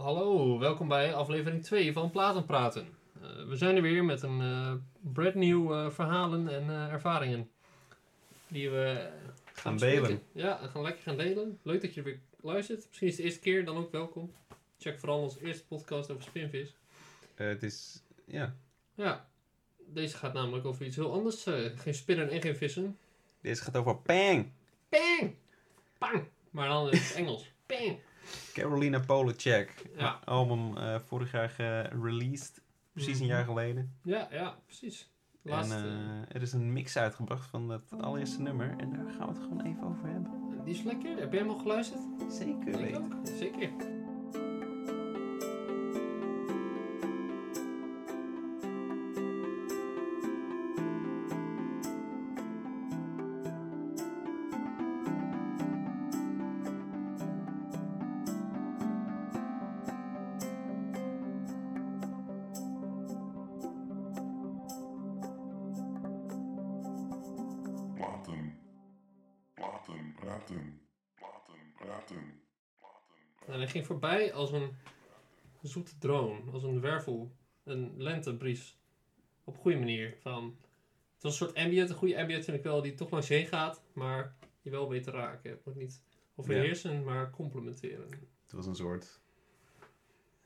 Hallo, welkom bij aflevering 2 van Platen Praten. Eh, we zijn er weer met een eh brand nieuw eh, verhalen en ervaringen. Die we Gaan delen. Ja, gaan lekker gaan delen. Leuk dat je weer luistert. Misschien is het de eerste keer, dan ook welkom. Check vooral onze eerste podcast over spinvis. Het is, ja, Ja, deze gaat namelijk over iets heel anders. geen spinnen en geen vissen. deze gaat over Pang. Pang! Pang! Maar dan in het Engels. Pang! Carolina Polachek. Ja. Album eh, vorig jaar gereleased. Precies een Mhm. jaar geleden. Ja, ja, precies. Laatste, En eh, er is een mix uitgebracht van dat allereerste nummer. En daar gaan we het gewoon even over hebben. die is lekker. Heb jij hem al geluisterd? Zeker Ik weten. ook. Zeker. Ging voorbij als een zoete droom, als een wervel, een lentebries. Op een goede manier. Van, het was een soort ambient, een goede ambient vind ik wel, die toch langs je heen gaat, maar je wel weet te raken. Het moet niet overheersen, maar complementeren. Het was een soort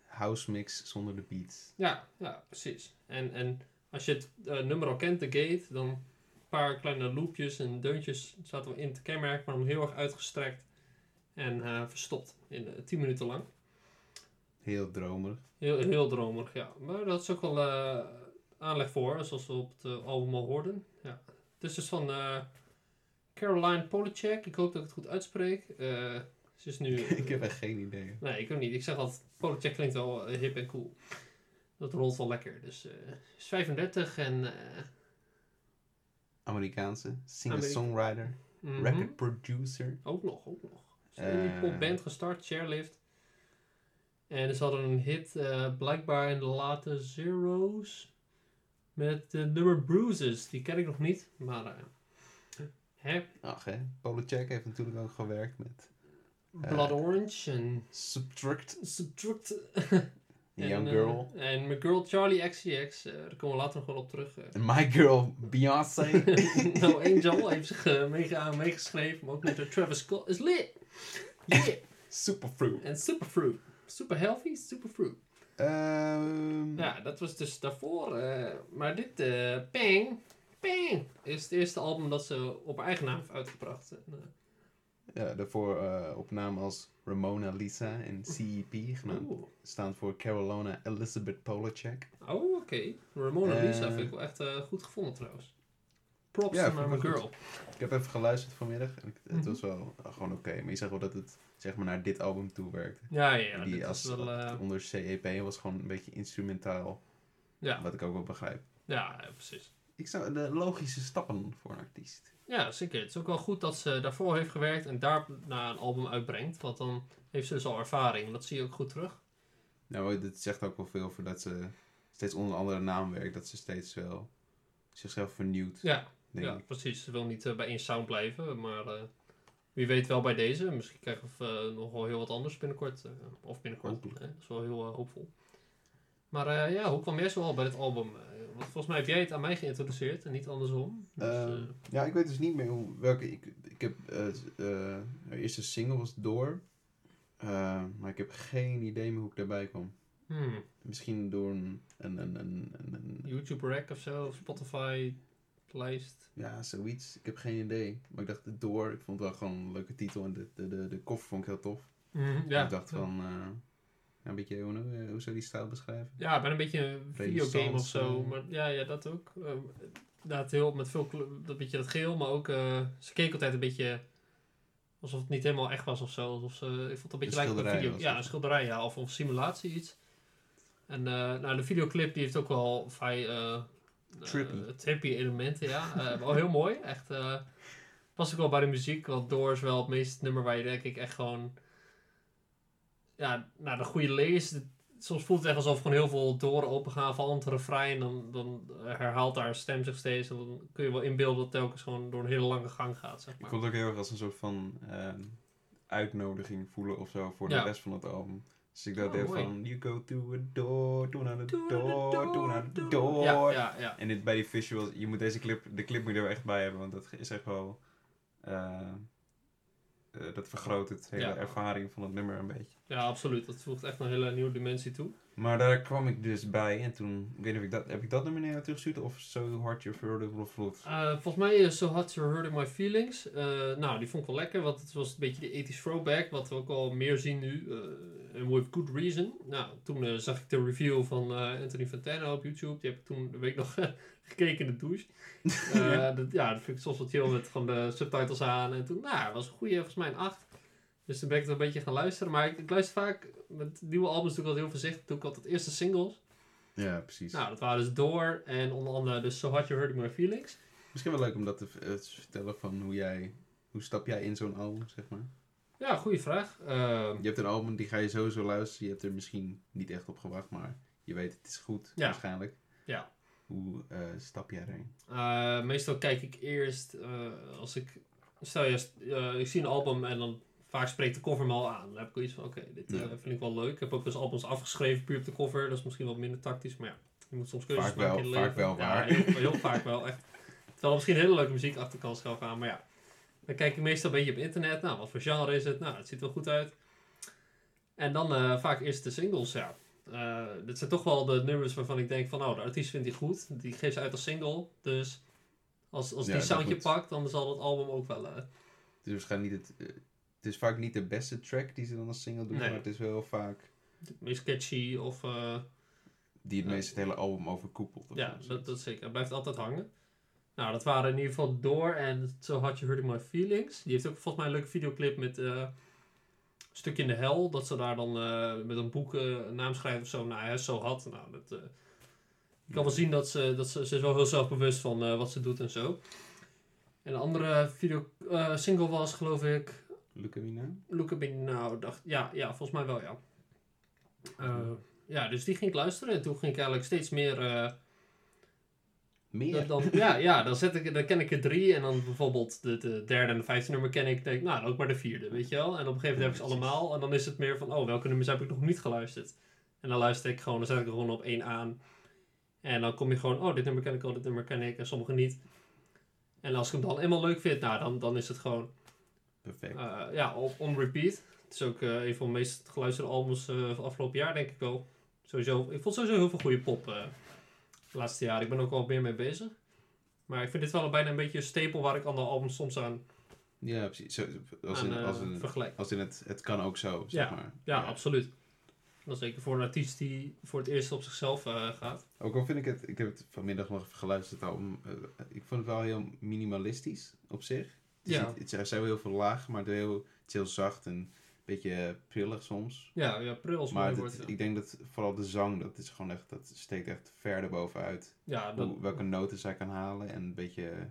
house mix zonder de beats. Ja, ja, precies. En, en als je het eh, nummer al kent, de gate, dan een paar kleine loopjes en deuntjes zaten we in te kenmerken, maar dan heel erg uitgestrekt en eh, verstopt in eh, 10 minuten lang. Heel dromerig. Heel, heel dromig, ja. Maar dat is ook wel eh, aanleg voor, zoals we op het eh, album al hoorden. Ja. Het is dus van eh, Caroline Polachek. Ik hoop dat ik het goed uitspreek. Eh, ze is nu... ik heb echt geen idee. Nee, ik ook niet. Ik zeg altijd, Polachek klinkt wel eh, hip en cool. Dat rolt wel lekker. Dus eh, ze is 35 en... eh, Amerikaanse singer-songwriter, mhm. record producer. Ook nog, ook nog. Ze Eh. hebben een popband gestart, Chairlift. En ze hadden een hit eh, blijkbaar in de late zero's. Met de nummer Bruises. Die ken ik nog niet, maar... eh, hè? Ach hè, Polachek heeft natuurlijk ook gewerkt met Blood Orange en Subtract, Subtract. Young en, Girl. eh, en mijn girl Charlie XCX. eh, daar komen we later nog wel op terug. eh. En My Girl Beyoncé. no Angel heeft zich eh, mega meegeschreven. Maar ook met de Travis Scott. Is lit! Yeah! Superfruit. en Superfruit. Super healthy, Superfruit. Ehm Ja, dat was dus daarvoor. eh, maar dit, eh Pang, Pang, is het eerste album dat ze op haar eigen naam heeft uitgebracht. En, eh, ja, daarvoor eh, op naam als Ramona Lisa en CEP genaamd. Oeh. Staan voor Carolina Elizabeth Polachek. Oh, oké. Ramona Eh. Lisa vind ik wel echt eh, goed gevonden trouwens. Props Ja, naar mijn girl. Ik heb even geluisterd vanmiddag en ik- het Mhm. was wel eh, gewoon oké. Maar je zag wel dat het zeg maar naar dit album toe werkte. Ja, ja. Die als is wel... eh, onder CEP was gewoon een beetje instrumentaal. ja, Wat ik ook wel begrijp. ja, ja, precies. Ik zou de logische stappen voor een artiest. Ja, zeker. Het is ook wel goed dat ze daarvoor heeft gewerkt en daarna een album uitbrengt. Want dan heeft ze dus al ervaring. Dat zie je ook goed terug. Nou, dit zegt ook wel veel voor dat ze steeds onder andere naam werkt. Dat ze steeds wel zichzelf vernieuwt, Ja, ja ik. precies. Ze wil niet eh, bij één sound blijven, maar eh, wie weet wel bij deze. Misschien krijgen we eh, nog wel heel wat anders binnenkort. of binnenkort. Dat is wel heel hoopvol. Maar eh, ja, hoe kwam jij zo al bij dit album? Eh, want volgens mij heb jij het aan mij geïntroduceerd en niet andersom. Dus, Ehm, eh, ja, ik weet dus niet meer hoe, welke. Ik, ik heb. de eerste single was Door. Maar ik heb geen idee meer hoe ik daarbij kwam. hmm, Misschien door een. een, een, een, YouTube Rack of zo, of Spotify lijst. ja, zoiets. Ik heb geen idee. Maar ik dacht Door. Ik vond het wel gewoon een leuke titel. En de, de, de, de koffer vond ik heel tof. Mhm, ja. ik dacht van. ja, een beetje. Hoe, hoe, zou je die stijl beschrijven? Ja, ben een beetje een videogame of zo. eh. Maar ja, ja, dat ook. Uh, heel met veel dat beetje dat geel, maar ook eh, ze keek altijd een beetje alsof het niet helemaal echt was of zo. Alsof ze, ik vond het een beetje lijken op een schilderij video. Ja, een schilderij, ja, of een simulatie iets. En nou, de videoclip die heeft ook wel vrij Trippy. trippy elementen, ja. Wel heel mooi, echt. pas ook wel bij de muziek, want Doors wel het meest nummer waar je denk ik echt gewoon ja, naar de goede lees. Soms voelt het echt alsof gewoon heel veel doren open gaan van het refrein. Dan, dan herhaalt haar stem zich steeds. En dan kun je wel inbeelden dat het telkens gewoon door een hele lange gang gaat, zeg Ik maar. vond het ook heel erg als een soort van ehm, uitnodiging voelen of zo voor Ja. de rest van het album. Dus ik dacht Oh, van, you go to a door, toe naar de door, toe naar de door. Ja, ja, ja. En dit, bij die visuals, je moet deze clip, de clip moet je er echt bij hebben, want dat is echt wel, eh, dat vergroot het hele ervaring van het nummer een beetje. Ja, absoluut. Dat voegt echt een hele nieuwe dimensie toe. Maar daar kwam ik dus bij en toen, ik weet niet of ik dat, heb ik dat naar jou teruggestuurd of So Hard You're Vertible of Vloed? Eh, volgens mij is So Hot You're Hurting My Feelings. Eh, nou, die vond ik wel lekker, want het was een beetje de 80s throwback, wat we ook al meer zien nu. eh, En with good reason. Nou, toen eh, zag ik de review van eh, Anthony Fantano op YouTube. Die heb ik toen de week nog gekeken in de douche. Eh, dat, ja, dat vind ik soms wat chill met gewoon de subtitles aan. En toen, nou, dat was een goede, volgens mij een 8. Dus toen ben ik er een beetje gaan luisteren. Maar ik, ik luister vaak, met nieuwe albums doe ik altijd heel voorzichtig. Doe ik altijd eerste singles. Ja, precies. Nou, dat waren dus Door en onder andere dus So Hot You're Hurting My Feelings. Misschien wel leuk om dat te, eh, te vertellen van hoe jij, hoe stap jij in zo'n album, zeg maar. Ja, goede vraag. Ehm, Je hebt een album, die ga je sowieso luisteren. Je hebt er misschien niet echt op gewacht, maar je weet het is goed, Ja. waarschijnlijk. Ja. Hoe eh, stap jij erin? eh, meestal kijk ik eerst, als ik, stel je, ik zie een album en dan vaak spreekt de cover me al aan. Dan heb ik wel iets van, oké, dit eh, vind ik wel leuk. Ik heb ook dus albums afgeschreven puur op de cover. Dat is misschien wat minder tactisch, maar ja, je moet soms keuzes Vaak maken wel, in het vaak leven. wel Ja, heel, heel vaak wel, echt. Terwijl er misschien hele leuke muziek achter kan schuil gaan, maar ja. Dan kijk ik meestal een beetje op internet. Nou, wat voor genre is het? Nou, het ziet er wel goed uit. En dan eh, vaak eerst de singles, ja. Eh, dit zijn toch wel de nummers waarvan ik denk van, oh, de artiest vindt die goed. Die geeft ze uit als single. Dus als, als Ja, die soundje moet. pakt, dan zal het album ook wel... Het is waarschijnlijk niet het... het is vaak niet de beste track die ze dan als single doen, Nee. maar het is wel heel vaak het meest catchy of... eh, die het Ja. meest het hele album overkoepelt. ja, zo. dat, dat zeker. Het blijft altijd hangen. Nou, dat waren in ieder geval Door en So Hot You Hurting My Feelings. Die heeft ook volgens mij een leuke videoclip met een stukje in de hel. Dat ze daar dan eh, met een boek een naam schrijven of zo. Nou, hij is zo hot. Nou, dat, je kan wel zien dat ze, dat ze, ze is wel heel zelfbewust van wat ze doet en zo. En een andere video, single was, geloof ik, Look at me now. Dacht, ja, ja, volgens mij wel, ja. Eh, ja, dus die ging ik luisteren. En toen ging ik eigenlijk steeds meer... eh, Meer? dan, ja, ja, dan, zet ik, dan ken ik er drie. En dan bijvoorbeeld de, de derde en de vijfde nummer ken ik. denk nou, dan ook maar de vierde, weet je wel. En op een gegeven moment heb ik ze allemaal. En dan is het meer van, oh, welke nummers heb ik nog niet geluisterd? En dan luister ik gewoon, dan zet ik er gewoon op één aan. En dan kom je gewoon, oh, dit nummer ken ik al, dit nummer ken ik. En sommige niet. En als ik hem dan eenmaal leuk vind, nou, dan, dan is het gewoon Perfect. eh, ja, op on repeat. Het is ook eh, een van de meest geluisterde albums eh, van het afgelopen jaar, denk ik wel. Sowieso, ik vond sowieso heel veel goede pop de laatste jaren. Ik ben ook wel meer mee bezig. Maar ik vind dit wel bijna een beetje een stapel waar ik andere albums soms aan, Ja, precies. Zo, als in, als in, als in het, het kan ook zo, zeg Ja. maar. Ja, absoluut. Dat is zeker voor een artiest die voor het eerst op zichzelf gaat. Ook al vind ik het, ik heb het vanmiddag nog even geluisterd, eh, ik vond het wel heel minimalistisch op zich. Is Ja. het zijn- er zijn wel heel veel lagen, maar is heel, het is heel zacht en een beetje eh, prillig soms. Ja, ja pril is Maar woord. ja. ik denk dat vooral de zang, dat is gewoon echt, dat steekt echt verder bovenuit. Ja, dat, Hoe, welke noten zij kan halen en een beetje,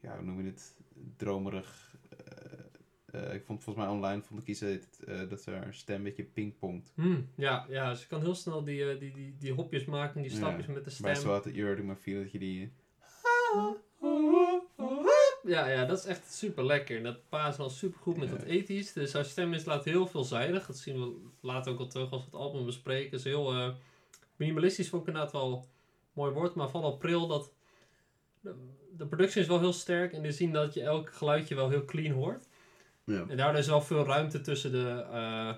ja, hoe noem je het, dromerig. eh, eh, ik vond volgens mij online, vond ik iets dat, eh, dat haar stem een beetje pingpongt. Hmm, ja, ja, ze kan heel snel die, die, die, die hopjes maken, die Ja, stapjes met de stem. Swat You're maar feel dat je die... Ja, ja, dat is echt super lekker. En dat paast wel super goed met Ja. dat ethisch. Dus haar stem is laat heel veelzijdig. Dat zien we later ook al terug als we het album bespreken. Is heel eh, minimalistisch, vond ik inderdaad wel mooi woord. Maar vooral pril dat... De, de productie is wel heel sterk. En je zien dat je elk geluidje wel heel clean hoort. Ja. En daardoor is wel veel ruimte tussen de eh,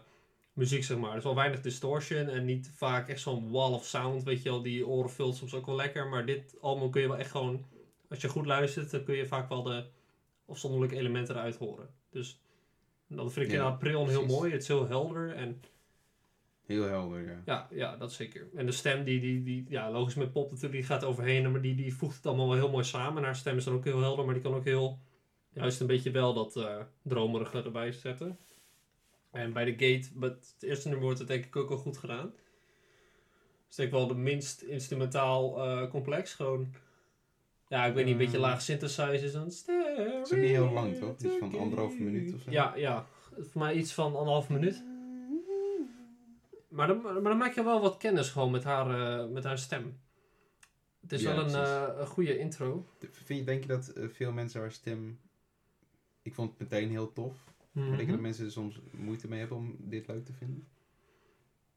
muziek, zeg maar. Er is wel weinig distortion en niet vaak echt zo'n wall of sound, weet je wel. Die oren vult soms ook wel lekker. Maar dit album kun je wel echt gewoon, als je goed luistert, dan kun je vaak wel de afzonderlijke elementen eruit horen. Dus dat vind ik Ja, in april heel mooi. Het is heel helder en Heel helder, ja. ja, ja, dat zeker. En de stem, die, die, die ja, logisch met pop natuurlijk, die gaat overheen, maar die, die voegt het allemaal wel heel mooi samen. En haar stem is dan ook heel helder, maar die kan ook heel, juist een beetje wel dat eh dromerige erbij zetten. En bij de Gate, het eerste nummer wordt het denk ik ook wel goed gedaan. Het is denk ik wel de minst instrumentaal eh, complex. Gewoon, ja, ik weet niet, een beetje Mm. laag synthesizers. Dan Het is ook niet heel lang, toch? Iets van anderhalve minuut of zo? Ja, ja. Voor mij iets van anderhalf minuut. Maar dan, maar dan maak je wel wat kennis gewoon met haar, eh, met haar stem. Het is Ja, wel een, eh, een goede intro. Vind je, denk je dat eh, veel mensen haar stem... Ik vond het meteen heel tof. Maar denk je Mhm. dat mensen er soms moeite mee hebben om dit leuk te vinden?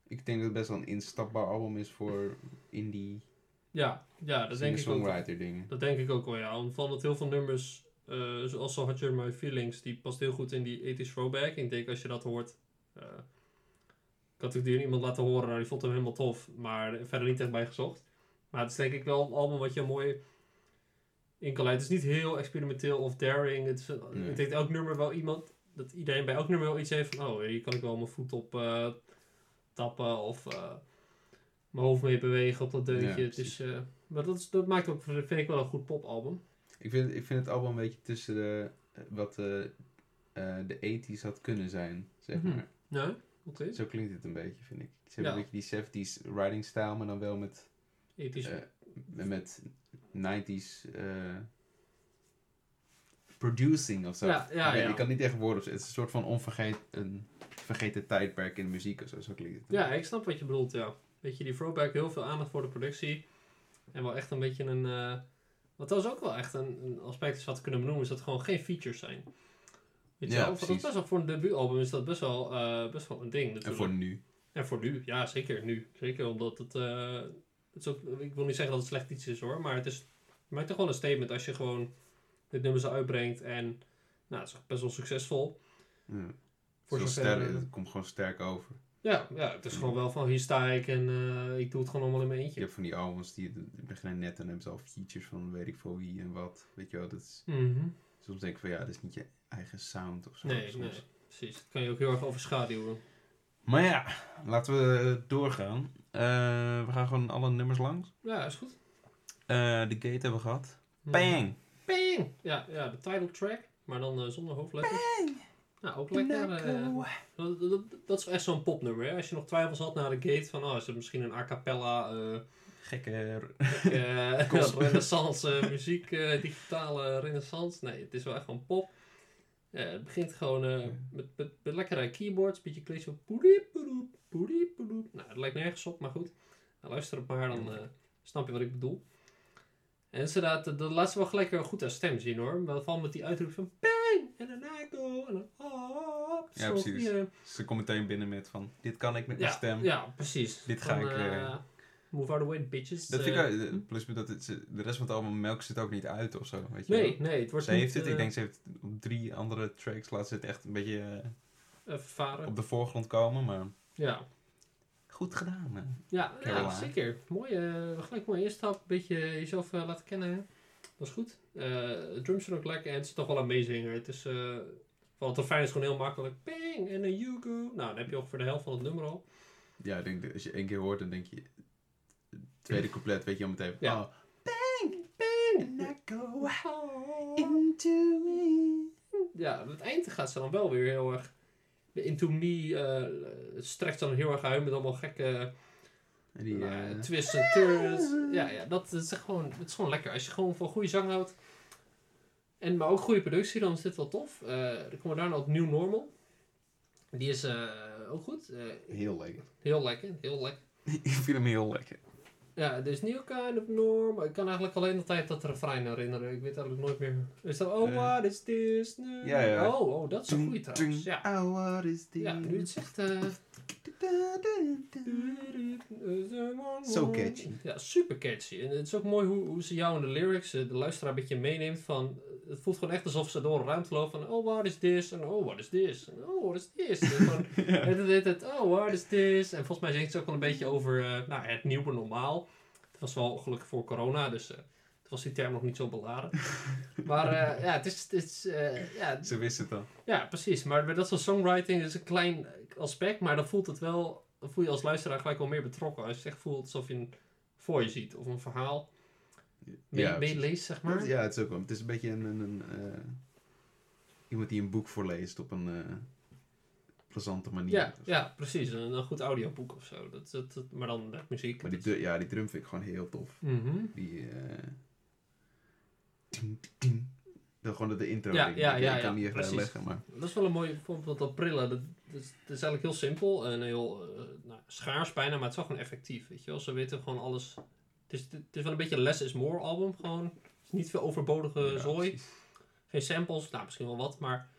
Ik denk dat het best wel een instapbaar album is voor indie Ja, ja dat denk ik ook. singer-songwriter dingen. Dat denk ik ook wel, ja. Omdat heel veel nummers, eh, zoals So You're My Feelings, die past heel goed in die 80s throwback. Ik denk als je dat hoort... eh, ik had natuurlijk iemand laten horen, die vond hem helemaal tof. Maar verder niet echt bij gezocht. Maar het is denk ik wel een album wat je mooi in kan leiden. Het is niet heel experimenteel of daring. Het is, Nee. Ik denk elk nummer wel iemand... Dat iedereen bij elk nummer wel iets heeft van... Oh, hier kan ik wel mijn voet op eh, tappen of... eh, mijn hoofd mee bewegen op dat deuntje. Ja, eh, maar dat, is, dat maakt ook, vind ik wel een goed popalbum. Ik vind, ik vind het album een beetje tussen de, wat eh, eh, de 80s had kunnen zijn, zeg Mhm. maar. Ja, oké. Zo klinkt het een beetje, vind ik. Ze hebben Ja. een beetje die 70s writing style, maar dan wel met, eh, met 90s eh, producing of zo. Ja, ja, ja. ik kan niet echt woorden Het is een soort van onvergeten een vergeten tijdperk in de muziek of zo. Zo klinkt het. ja, ik snap wat je bedoelt, ja. Weet je, die throwback, heel veel aandacht voor de productie. En wel echt een beetje een... eh, wat trouwens ook wel echt een, een aspect is wat we kunnen benoemen, is dat het gewoon geen features zijn. Weet je Ja, wel? Dat is best wel voor een debuutalbum is dat best wel, eh, best wel een ding en natuurlijk. voor nu. En voor nu, ja zeker nu. Zeker omdat het, eh, het is ook, ik wil niet zeggen dat het slecht iets is hoor, maar het is, het maakt toch wel een statement als je gewoon dit nummer zo uitbrengt en nou, het is best wel succesvol. Ja. Voor Zo zover, sterk, het komt gewoon sterk over. Ja, ja, het is gewoon wel van hier sta ik en eh, ik doe het gewoon allemaal in mijn Je eentje. hebt van die albums die die beginnen net en hebben ze al features van weet ik veel wie en wat. Weet je wel, dat is, Mhm. soms denk ik van ja, dat is niet je eigen sound of zo. Nee, soms. nee, precies. Dat kan je ook heel erg overschaduwen. Maar ja, laten we doorgaan. Eh, we gaan gewoon alle nummers langs. Ja, is goed. Eh, de gate hebben we gehad. Mhm. Bang! Bang! Ja, ja, de title track, maar dan eh, zonder hoofdletters. Nou, ook lekker. eh, dat, dat, dat is echt zo'n popnummer. Hè? Als je nog twijfels had na de gate van, oh, is het misschien een a cappella, eh, Gekke... eh, Gospel. renaissance muziek, eh, digitale renaissance. Nee, het is wel echt gewoon pop. Ja, het begint gewoon eh, met, met, met lekkere keyboards, een beetje poediep, poediep, poedoep. Nou, het lijkt nergens op, maar goed. Nou, luister het maar, dan eh, snap je wat ik bedoel. En laat, dat laat ze wel gelijk goed haar stem zien hoor. Maar vooral met die uitroep van en I go, en dan op. Ja, Zo precies. goeie- Ze komt meteen binnen met van, dit kan ik met Ja, mijn stem. ja, precies. Dit ga Van, ik, eh, eh, move out of the way, bitches. Dat vind Eh, ik ook, plus dat het, de rest van het album melkt ze het ook niet uit of zo, weet je Nee, wel. nee, het wordt Ze niet, heeft het, eh, ik denk ze heeft op drie andere tracks laat ze het echt een beetje eh, eh, op de voorgrond komen, maar Ja, goed gedaan. hè. ja, ja zeker. Mooi, eh gelijk mooi instap. Een beetje jezelf eh, laten kennen. Dat is goed. Eh, de drums zijn ook lekker en het is toch wel een meezinger. Het is, eh vooral het refrein is gewoon heel makkelijk. Bang, en een you go. Nou, dan heb je ongeveer de helft van het nummer al. Ja, ik denk dat als je één keer hoort, dan denk je, het tweede couplet weet je al meteen, Ja. oh, Bang! and I go into me. Ja, aan het eind gaat ze dan wel weer heel erg... De Into Me eh, het strekt dan heel erg uit met allemaal gekke die, nou, eh, twists en turns. Ja, ja dat, is gewoon, het is gewoon lekker. Als je gewoon van goede zang houdt, en, maar ook goede productie, dan is dit wel tof. Eh dan komen we daarna op New Normal. Die is eh, ook goed. Eh, heel lekker. heel lekker, heel lekker. ik vind hem heel lekker. Ja, dus New Kind of Norm. Ik kan eigenlijk alleen altijd dat refrein herinneren. Ik weet eigenlijk nooit meer. Is dat, oh, Eh, what is this? new? ja, ja. Oh, oh, dat is een goede trouwens. Ja. Oh, what is this? ja, nu het zegt... Zo catchy. Ja, super catchy. En het is ook mooi hoe, hoe ze jou in de lyrics, eh, de luisteraar een beetje meeneemt van... eh, Het voelt gewoon echt alsof ze door een ruimte lopen van... Oh, what is this? En oh, what is this? En oh, what is this? En gewoon, het, het, het, oh, what is this? En volgens mij zingt ze ook wel een beetje over eh, nou, het nieuwe normaal. Het was wel gelukkig voor corona, dus... eh toen was die term nog niet zo beladen. maar eh, ja, het is... Het is eh, ja, Ze wist het dan. ja, precies. Maar dat soort songwriting is een klein aspect, maar dan voelt het wel, dan voel je als luisteraar gelijk wel meer betrokken. Als je het echt voelt alsof je een voor je ziet of een verhaal mee, Ja, meeleest, zeg maar. Ja, het is ook wel. Het is een beetje een, een, een, eh, iemand die een boek voorleest op een plezante manier. Ja, ja, precies. Een, een goed audioboek of zo. Dat, dat, dat- maar dan met muziek. Maar die, ja, die drum vind ik gewoon heel tof. Mhm. Die. Ting, ting, ting. Dat gewoon de intro. Ja, ding. ja, ik, ja, ik kan ja, niet echt precies. uitleggen, maar. Dat is wel een mooi voorbeeld dat Prilla. Dat, dat, is, dat is eigenlijk heel simpel en heel eh, nou, schaars bijna, maar het is wel gewoon effectief. Weet je wel? Ze weten gewoon alles. Het is, het is wel een beetje een less is more album. Gewoon. Het is niet veel overbodige Ja, zooi. precies. Geen samples, nou misschien wel wat, maar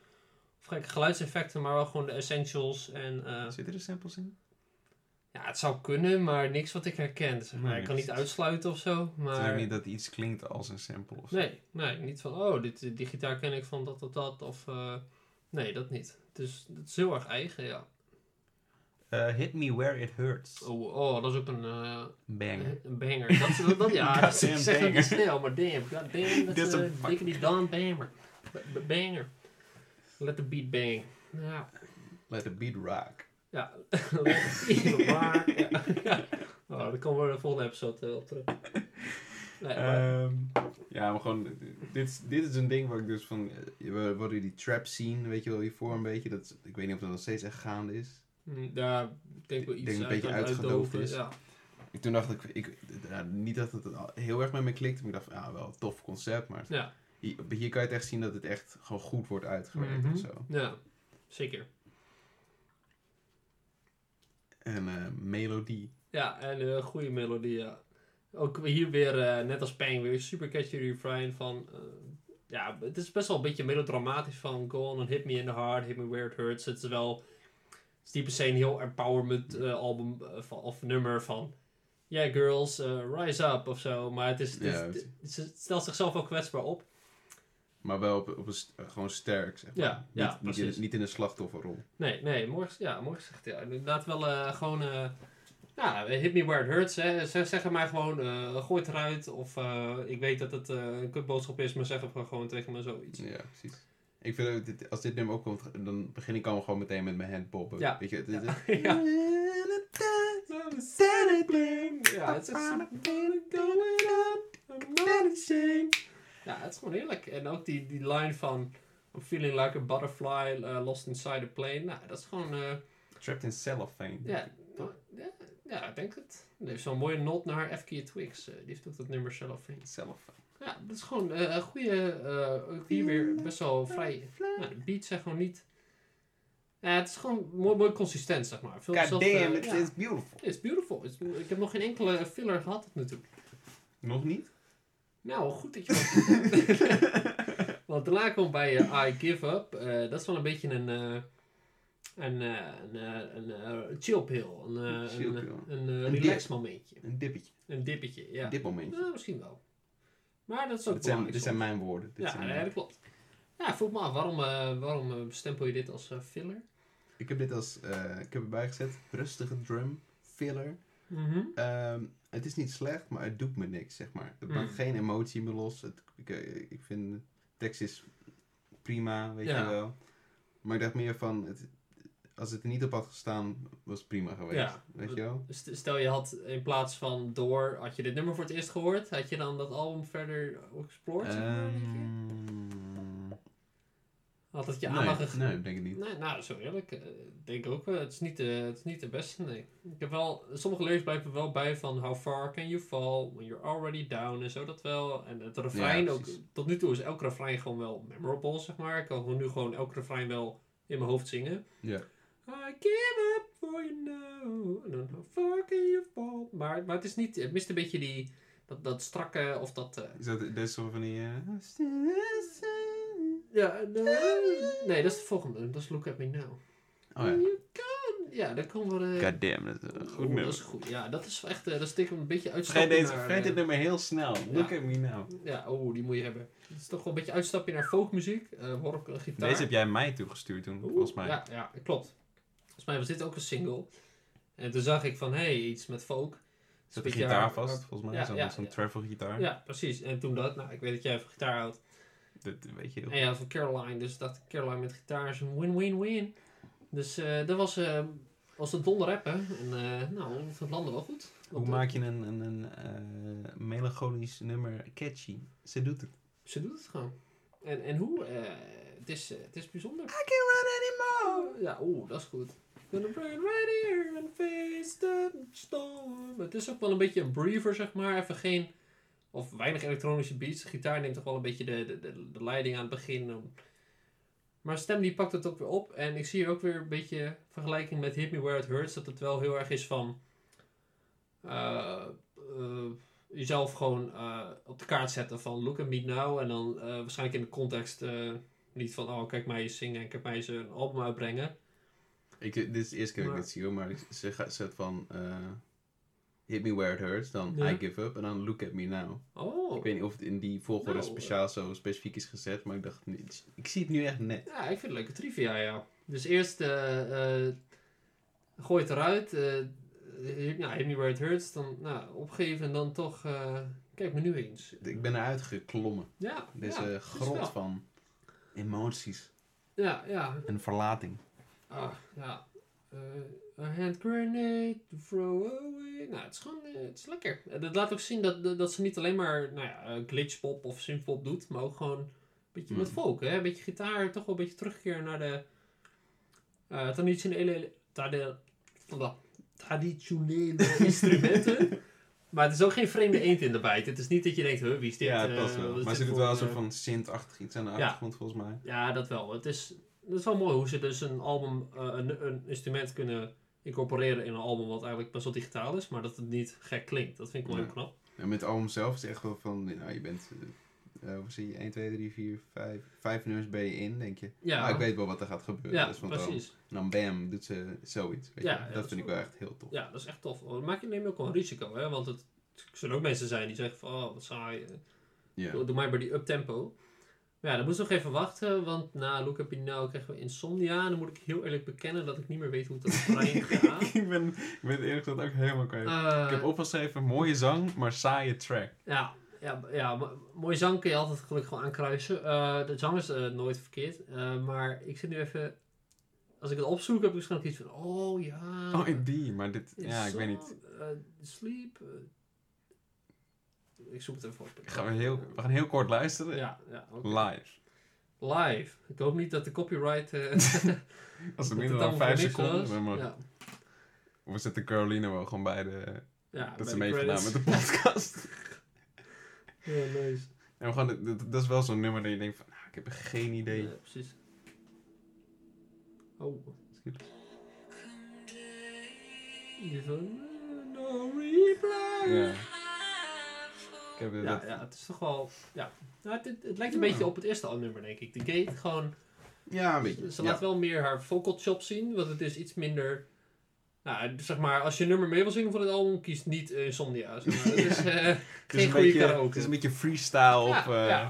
of gekke geluidseffecten, maar wel gewoon de essentials. En eh, Zitten er samples in? Ja, het zou kunnen, maar niks wat ik herken. Zeg maar. Nee, ik kan niet uitsluiten of zo. Het is Maar... ook niet dat iets klinkt als een sample of zo. Nee, nee, niet van, oh, dit, die gitaar ken ik van dat of dat. Of, eh, nee, dat niet. Dus het is heel erg eigen, ja. Eh, Hit Me Where It Hurts. Oh, oh dat is ook een, eh, Banger. een banger. Dat, dat, dat, ja, dat Goddamn ik zeg het banger. niet snel, maar damn, god damn, dat is is een een dikke Don banger. B- banger. Let the beat bang. Ja, Let the beat rock. Ja. Rock. Ja. ja. Oh, daar komen we de volgende episode eh, op terug. Nee, maar- Ehm, ja, maar gewoon, dit, is- dit is een ding waar ik dus van, eh, we hadden die trap scene, weet je wel, hiervoor een beetje, dat, ik weet niet of dat nog steeds echt gaande is. ja, ik denk wel Ik iets denk een beetje uit- uitgedoofd is. Ja. Ik, toen dacht ik, ik niet dat het heel erg met me klikte, maar ik dacht ja, wel een tof concept, maar Ja. hier, hier kan je het echt zien dat het echt gewoon goed wordt uitgewerkt of zo. Ja, zeker. En eh, melodie. Ja, en een goede melodie, ja. Ook hier weer, eh, net als Pang, weer super catchy refrein van... eh, ja, het is best wel een beetje melodramatisch van... Go on and hit me in the heart, hit me where it hurts. Het is wel... Het is niet per se een heel empowerment eh, album eh, of nummer van... Yeah, girls, eh, rise up of zo. Maar het is... Het, is- Ja, het, stelt zichzelf wel kwetsbaar op. Maar wel op, op een, st- gewoon sterk, zeg maar. Ja, niet, ja, niet, in, precies. niet in een slachtofferrol. Nee, nee, mooi, ja, mooi gezegd. Ja. Inderdaad wel eh, gewoon... eh, ja, hit me where it hurts. Hè. Ze zeggen mij gewoon, eh gooi het eruit. Of eh, ik weet dat het eh, een kutboodschap is, maar zeg het gewoon tegen me zoiets. Ja, precies. Ik vind ook, als dit nummer opkomt, dan begin ik al gewoon meteen met mijn handpoppen. Ja. Weet je, het, Ja. het- Ja. Ja, het is Ja, het is gewoon heerlijk. En ook die, die line van... I'm feeling like a butterfly uh, lost inside a plane. Nou, dat is gewoon... eh, Trapped in cellophane. ja, nou, ja, ja, ik denk het. Er is zo'n mooie not naar FK Twix. eh, die heeft ook dat nummer in. Cellophane. Ja, dat is gewoon eh, een goede... ook hier weer best wel vrij... De beats zijn gewoon niet... Ja, het is gewoon mooi, mooi consistent, zeg maar. Veel God zelf, damn, it's, ja. it's beautiful. It's beautiful. It's- ik heb nog geen enkele filler gehad tot nu toe. Nog niet? Nou, goed dat je dat... Want daarna komt bij eh, I Give Up. eh, dat is wel een beetje een... eh, een, een, een, eh, chill pill. Een, Chill een, pill. een, Een relax dip. momentje. Een dippetje. Een dippetje, ja. Een dipmomentje. Nou, misschien wel. Maar dat is ook Dit zijn, dit zijn mijn woorden. Dit Ja, zijn mijn- dat klopt. Ja, vroeg me af, waarom, eh, waarom stempel je dit als filler? Ik heb dit als, ik heb erbij gezet, rustige drum, filler. Ehm, het is niet slecht, maar het doet me niks, zeg maar. Het maakt Mm. geen emotie meer los. Het, ik, eh, ik vind, de tekst is prima, weet Ja. je wel. Maar ik dacht meer van, het, als het er niet op had gestaan, was het prima geweest. Ja. Weet je wel? St- Stel je had in plaats van door, had je dit nummer voor het eerst gehoord, had je dan dat album verder explored? zeg maar? Ehm, Had het je nee, aandacht gege- nee, ik denk het niet. Nee, nou, zo eerlijk. eh, Ik denk ook, het is, niet de, het is niet de beste, nee. Ik heb wel, sommige lyrics blijven wel bij van How far can you fall when you're already down en zo dat wel. En het refrein Ja, ook, tot nu toe is elk refrein gewoon wel memorable, zeg maar. Ik kan gewoon nu gewoon elk refrein wel in mijn hoofd zingen. Ja. I give up for you now, and then how far can you fall. Maar, maar het is niet, het mist een beetje die, dat, dat strakke of dat... eh, Is dat, dat is zo van die... eh, ja, en, eh, nee, dat is de volgende. Dat is Look At Me Now. Oh ja. You can. Ja, daar komen we... eh, God damn, dat is een goed nummer. dat is goed. Ja, dat is echt, eh, dat steekt een beetje Vergeet, uitstapje deze, naar... vergeet eh, dit nummer heel snel. Look at me now. Ja, oh, die moet je hebben. Het is toch wel een beetje uitstapje naar folkmuziek. eh, gitaar. Deze heb jij mij toegestuurd toen, Oeh, volgens mij. Ja, ja, klopt. Volgens mij was dit ook een single. En toen zag ik van, hé, hey, iets met folk. Zet de Beetje gitaar vast, volgens mij. Ja, Zo'n ja, zo'n ja. travel gitaar. Ja, precies. En toen dat, nou, ik weet dat jij van gitaar houdt. Dat weet je heel En ja, van Caroline. Dus dat Caroline met gitaar is een win-win-win. Dus eh, dat was, eh was een donder rappen. En eh, nou, het landde wel goed. Hoe maak je een, een, een eh, melancholisch nummer catchy? Ze doet het. Ze doet het gewoon. En, en hoe? Eh, het, is, het is bijzonder. I can't run anymore. Ja, oeh, dat is goed. Gonna bring it right here and face the storm. Het is ook wel een beetje een breather, zeg maar. Even geen, of weinig elektronische beats. De gitaar neemt toch wel een beetje de, de, de, de leiding aan het begin. Maar stem die pakt het ook weer op. En ik zie hier ook weer een beetje vergelijking met Hit Me Where It Hurts. Dat het wel heel erg is van... eh, eh, jezelf gewoon eh, op de kaart zetten van look at me now. En dan waarschijnlijk in de context... Niet van, oh, kijk mij eens zingen en kijk mij eens een album uitbrengen. Ik, dit is de eerste keer dat ik Maar- dit zie hoor, maar ik- ze gaat zet van Hit Me Where It Hurts, dan Ja. I Give Up en dan Look At Me Now. Oh, Ik weet niet of het in die volgorde Nou, speciaal zo specifiek is gezet, maar ik dacht, niet- ik zie het nu echt net. ja, ik vind het leuke trivia, ja. Dus eerst eh, eh, gooi het eruit, eh ja, hit me where it hurts, dan nou, opgeven en dan toch, kijk me nu eens. Ik ben eruit geklommen. Ja, Deze ja, grot van emoties Ja, ja, en verlating. Ah, ja. A hand grenade to throw away. Nou, het is gewoon, eh, het is lekker. Dat laat ook zien dat, dat ze niet alleen maar, nou ja, eh, glitchpop of synthpop doet, maar ook gewoon een beetje met Mm. folk, hè. Een beetje gitaar, toch wel een beetje terugkeer naar de eh, traditionele, traditionele instrumenten. Maar het is ook geen vreemde eend in de bijt. Het is niet dat je denkt, huh, wie is dit? ja, het past wel. Maar ze doet wel een soort van synth-achtig iets aan de Ja. achtergrond volgens mij. ja, dat wel. Het is, het is wel mooi hoe ze dus een album, een, een instrument kunnen incorporeren in een album wat eigenlijk best wel digitaal is, maar dat het niet gek klinkt. Dat vind ik wel Ja. heel knap. En met het album zelf is het echt wel van, nou je bent, eh, eh, hoe zie je, 1, 2, 3, 4, 5, 5 nummers ben je in, denk je. Ja, Maar ik weet wel wat er gaat gebeuren. ja dus, dan, precies. dan bam, doet ze zoiets. Weet Ja, je? ja, dat, vind ik wel- echt heel tof. Ja, dat is echt tof. Dan maak je neem je ook wel een risico, hè? want het, er zullen ook mensen zijn die zeggen van, oh, wat saai. eh, Ja. Doe doe maar bij die uptempo. Maar ja, dan we nog even wachten, want na You Now krijgen we Insomnia. En dan moet ik heel eerlijk bekennen dat ik niet meer weet hoe het dat trein gaat. ik, ben, ik ben eerlijk gezegd ook helemaal kwijt. Eh, ik heb opgeschreven, mooie zang, maar saaie track. Ja, ja, ja maar mooie zang kun je altijd gelukkig wel aankruisen. Eh, de zang is eh, nooit verkeerd. Maar ik zit nu even... Als ik het opzoek, heb ik waarschijnlijk iets van... Oh ja... Oh, die, maar dit, ja, ik weet niet. sleep... ik zoek het even op. Gaan we, heel, we gaan heel kort luisteren. Ja, ja. Live. Live. Ik hoop niet dat de copyright... eh, Als het minder dan allemaal 5 voor niks seconden maar Ja, we zetten Caroline wel gewoon bij de... ja, dat ze de mee gedaan met de podcast. Ja, nice. en we gaan, dat, dat is wel zo'n nummer dat je denkt van, nou, ik heb geen idee. Ja, precies. Oh. Die van... eh, No reply. Ja. Ik heb, Ja, dat, ja, het is toch wel... Ja. Nou, het, het, lijkt een beetje op het eerste nummer, denk ik. De Gate gewoon... ja, een beetje. Ze laat wel meer haar vocal chop zien, want het is iets minder... Nou, zeg maar, als je een nummer mee wil zingen van het album, kies niet uh, Insomnia. Zeg maar. Het is eh, is geen een goede beetje- karaoke. Het is een beetje freestyle Ja, op, eh,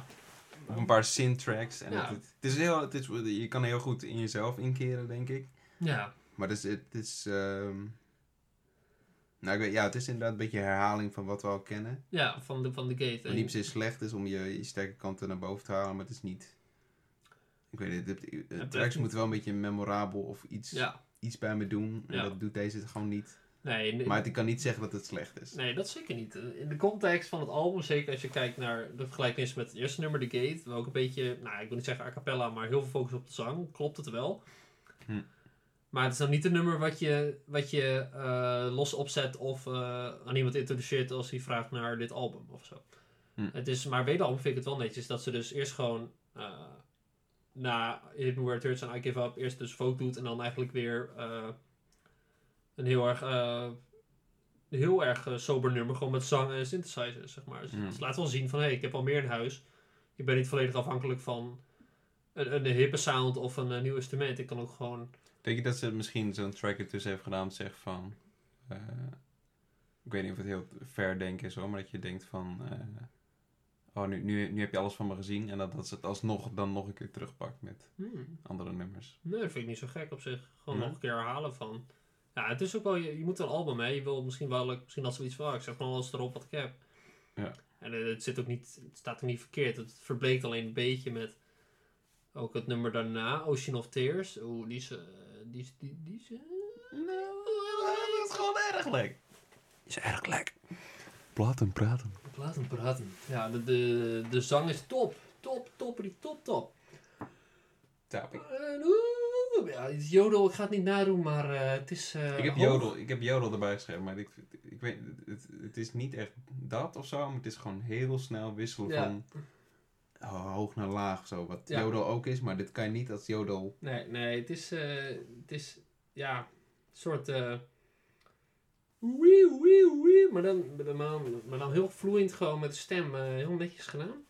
op een paar synth-tracks. En Ja. het, het is heel, het is, je kan heel goed in jezelf inkeren, denk ik. Ja, Maar het is... Het is ehm, nou, ik weet, ja, het is inderdaad een beetje herhaling van wat we al kennen. ja van, de, van de Gate. Wat se slecht is om je, je sterke kanten naar boven te halen, maar het is niet... Ik weet het, het, Het tracks moeten wel een beetje memorabel of iets, Ja, iets bij me doen. En Ja. dat doet deze gewoon niet. nee, nee, Maar ik kan niet zeggen dat het slecht is. Nee, dat zeker niet. In de context van het album, zeker als je kijkt naar de vergelijking met het eerste nummer, The Gate, waar ook een beetje, nou ik wil niet zeggen a cappella, maar heel veel focus op de zang, klopt het wel. Hm. Maar het is dan niet een nummer wat je, wat je eh, los opzet of eh, aan iemand introduceert als hij vraagt naar dit album of zo. Hm. Het is, maar wederom vind ik het wel netjes dat ze dus eerst gewoon eh, na Hit Me Where It Hurts en I Give Up eerst dus folk doet en dan eigenlijk weer een heel erg... heel erg sober nummer, gewoon met zang en synthesizer, zeg maar. Dus Mm. het laat wel zien van, hé, hey, ik heb al meer in huis. Ik ben niet volledig afhankelijk van een, een hippe sound of een, nieuw instrument. Ik kan ook gewoon... Denk je dat ze misschien zo'n track ertussen heeft gedaan om te zeggen van... eh, ik weet niet of het heel ver denken is hoor, maar dat je denkt van... eh, oh, nu, nu, nu heb je alles van me gezien. En dat, dat ze het alsnog dan nog een keer terugpakt met Hmm, andere nummers. nee, dat vind ik niet zo gek op zich. Gewoon nog een keer herhalen van... Ja, het is ook wel... Je, je moet een album, hè. Je wil misschien wel... Misschien had zoiets van, oh, ik zet gewoon alles erop wat ik heb. Ja. En eh, het, zit ook niet, het staat ook niet verkeerd. Het verbleekt alleen een beetje met... Ook het nummer daarna, Ocean of Tears. Oeh, die is... die is... Die, die is eh, dat is gewoon erg lekker. Is erg lekker. Praten, praten. Hem praten. Ja, de, de, de zang is top. Top, top, die top, top. Oeh, ja, jodel, ik ga het niet nadoen, maar eh, het is eh, Ik heb jodel, ik heb jodel erbij geschreven, maar ik, ik weet, het, het is niet echt dat of zo, maar het is gewoon heel snel wisselen Ja. van hoog naar laag zo, wat Ja. jodel ook is, maar dit kan je niet als jodel. Nee, nee, het is, eh, het is, ja, een soort, eh wee, wee, wee, maar dan, maar dan, maar dan heel vloeiend gewoon met de stem, eh, heel netjes gedaan.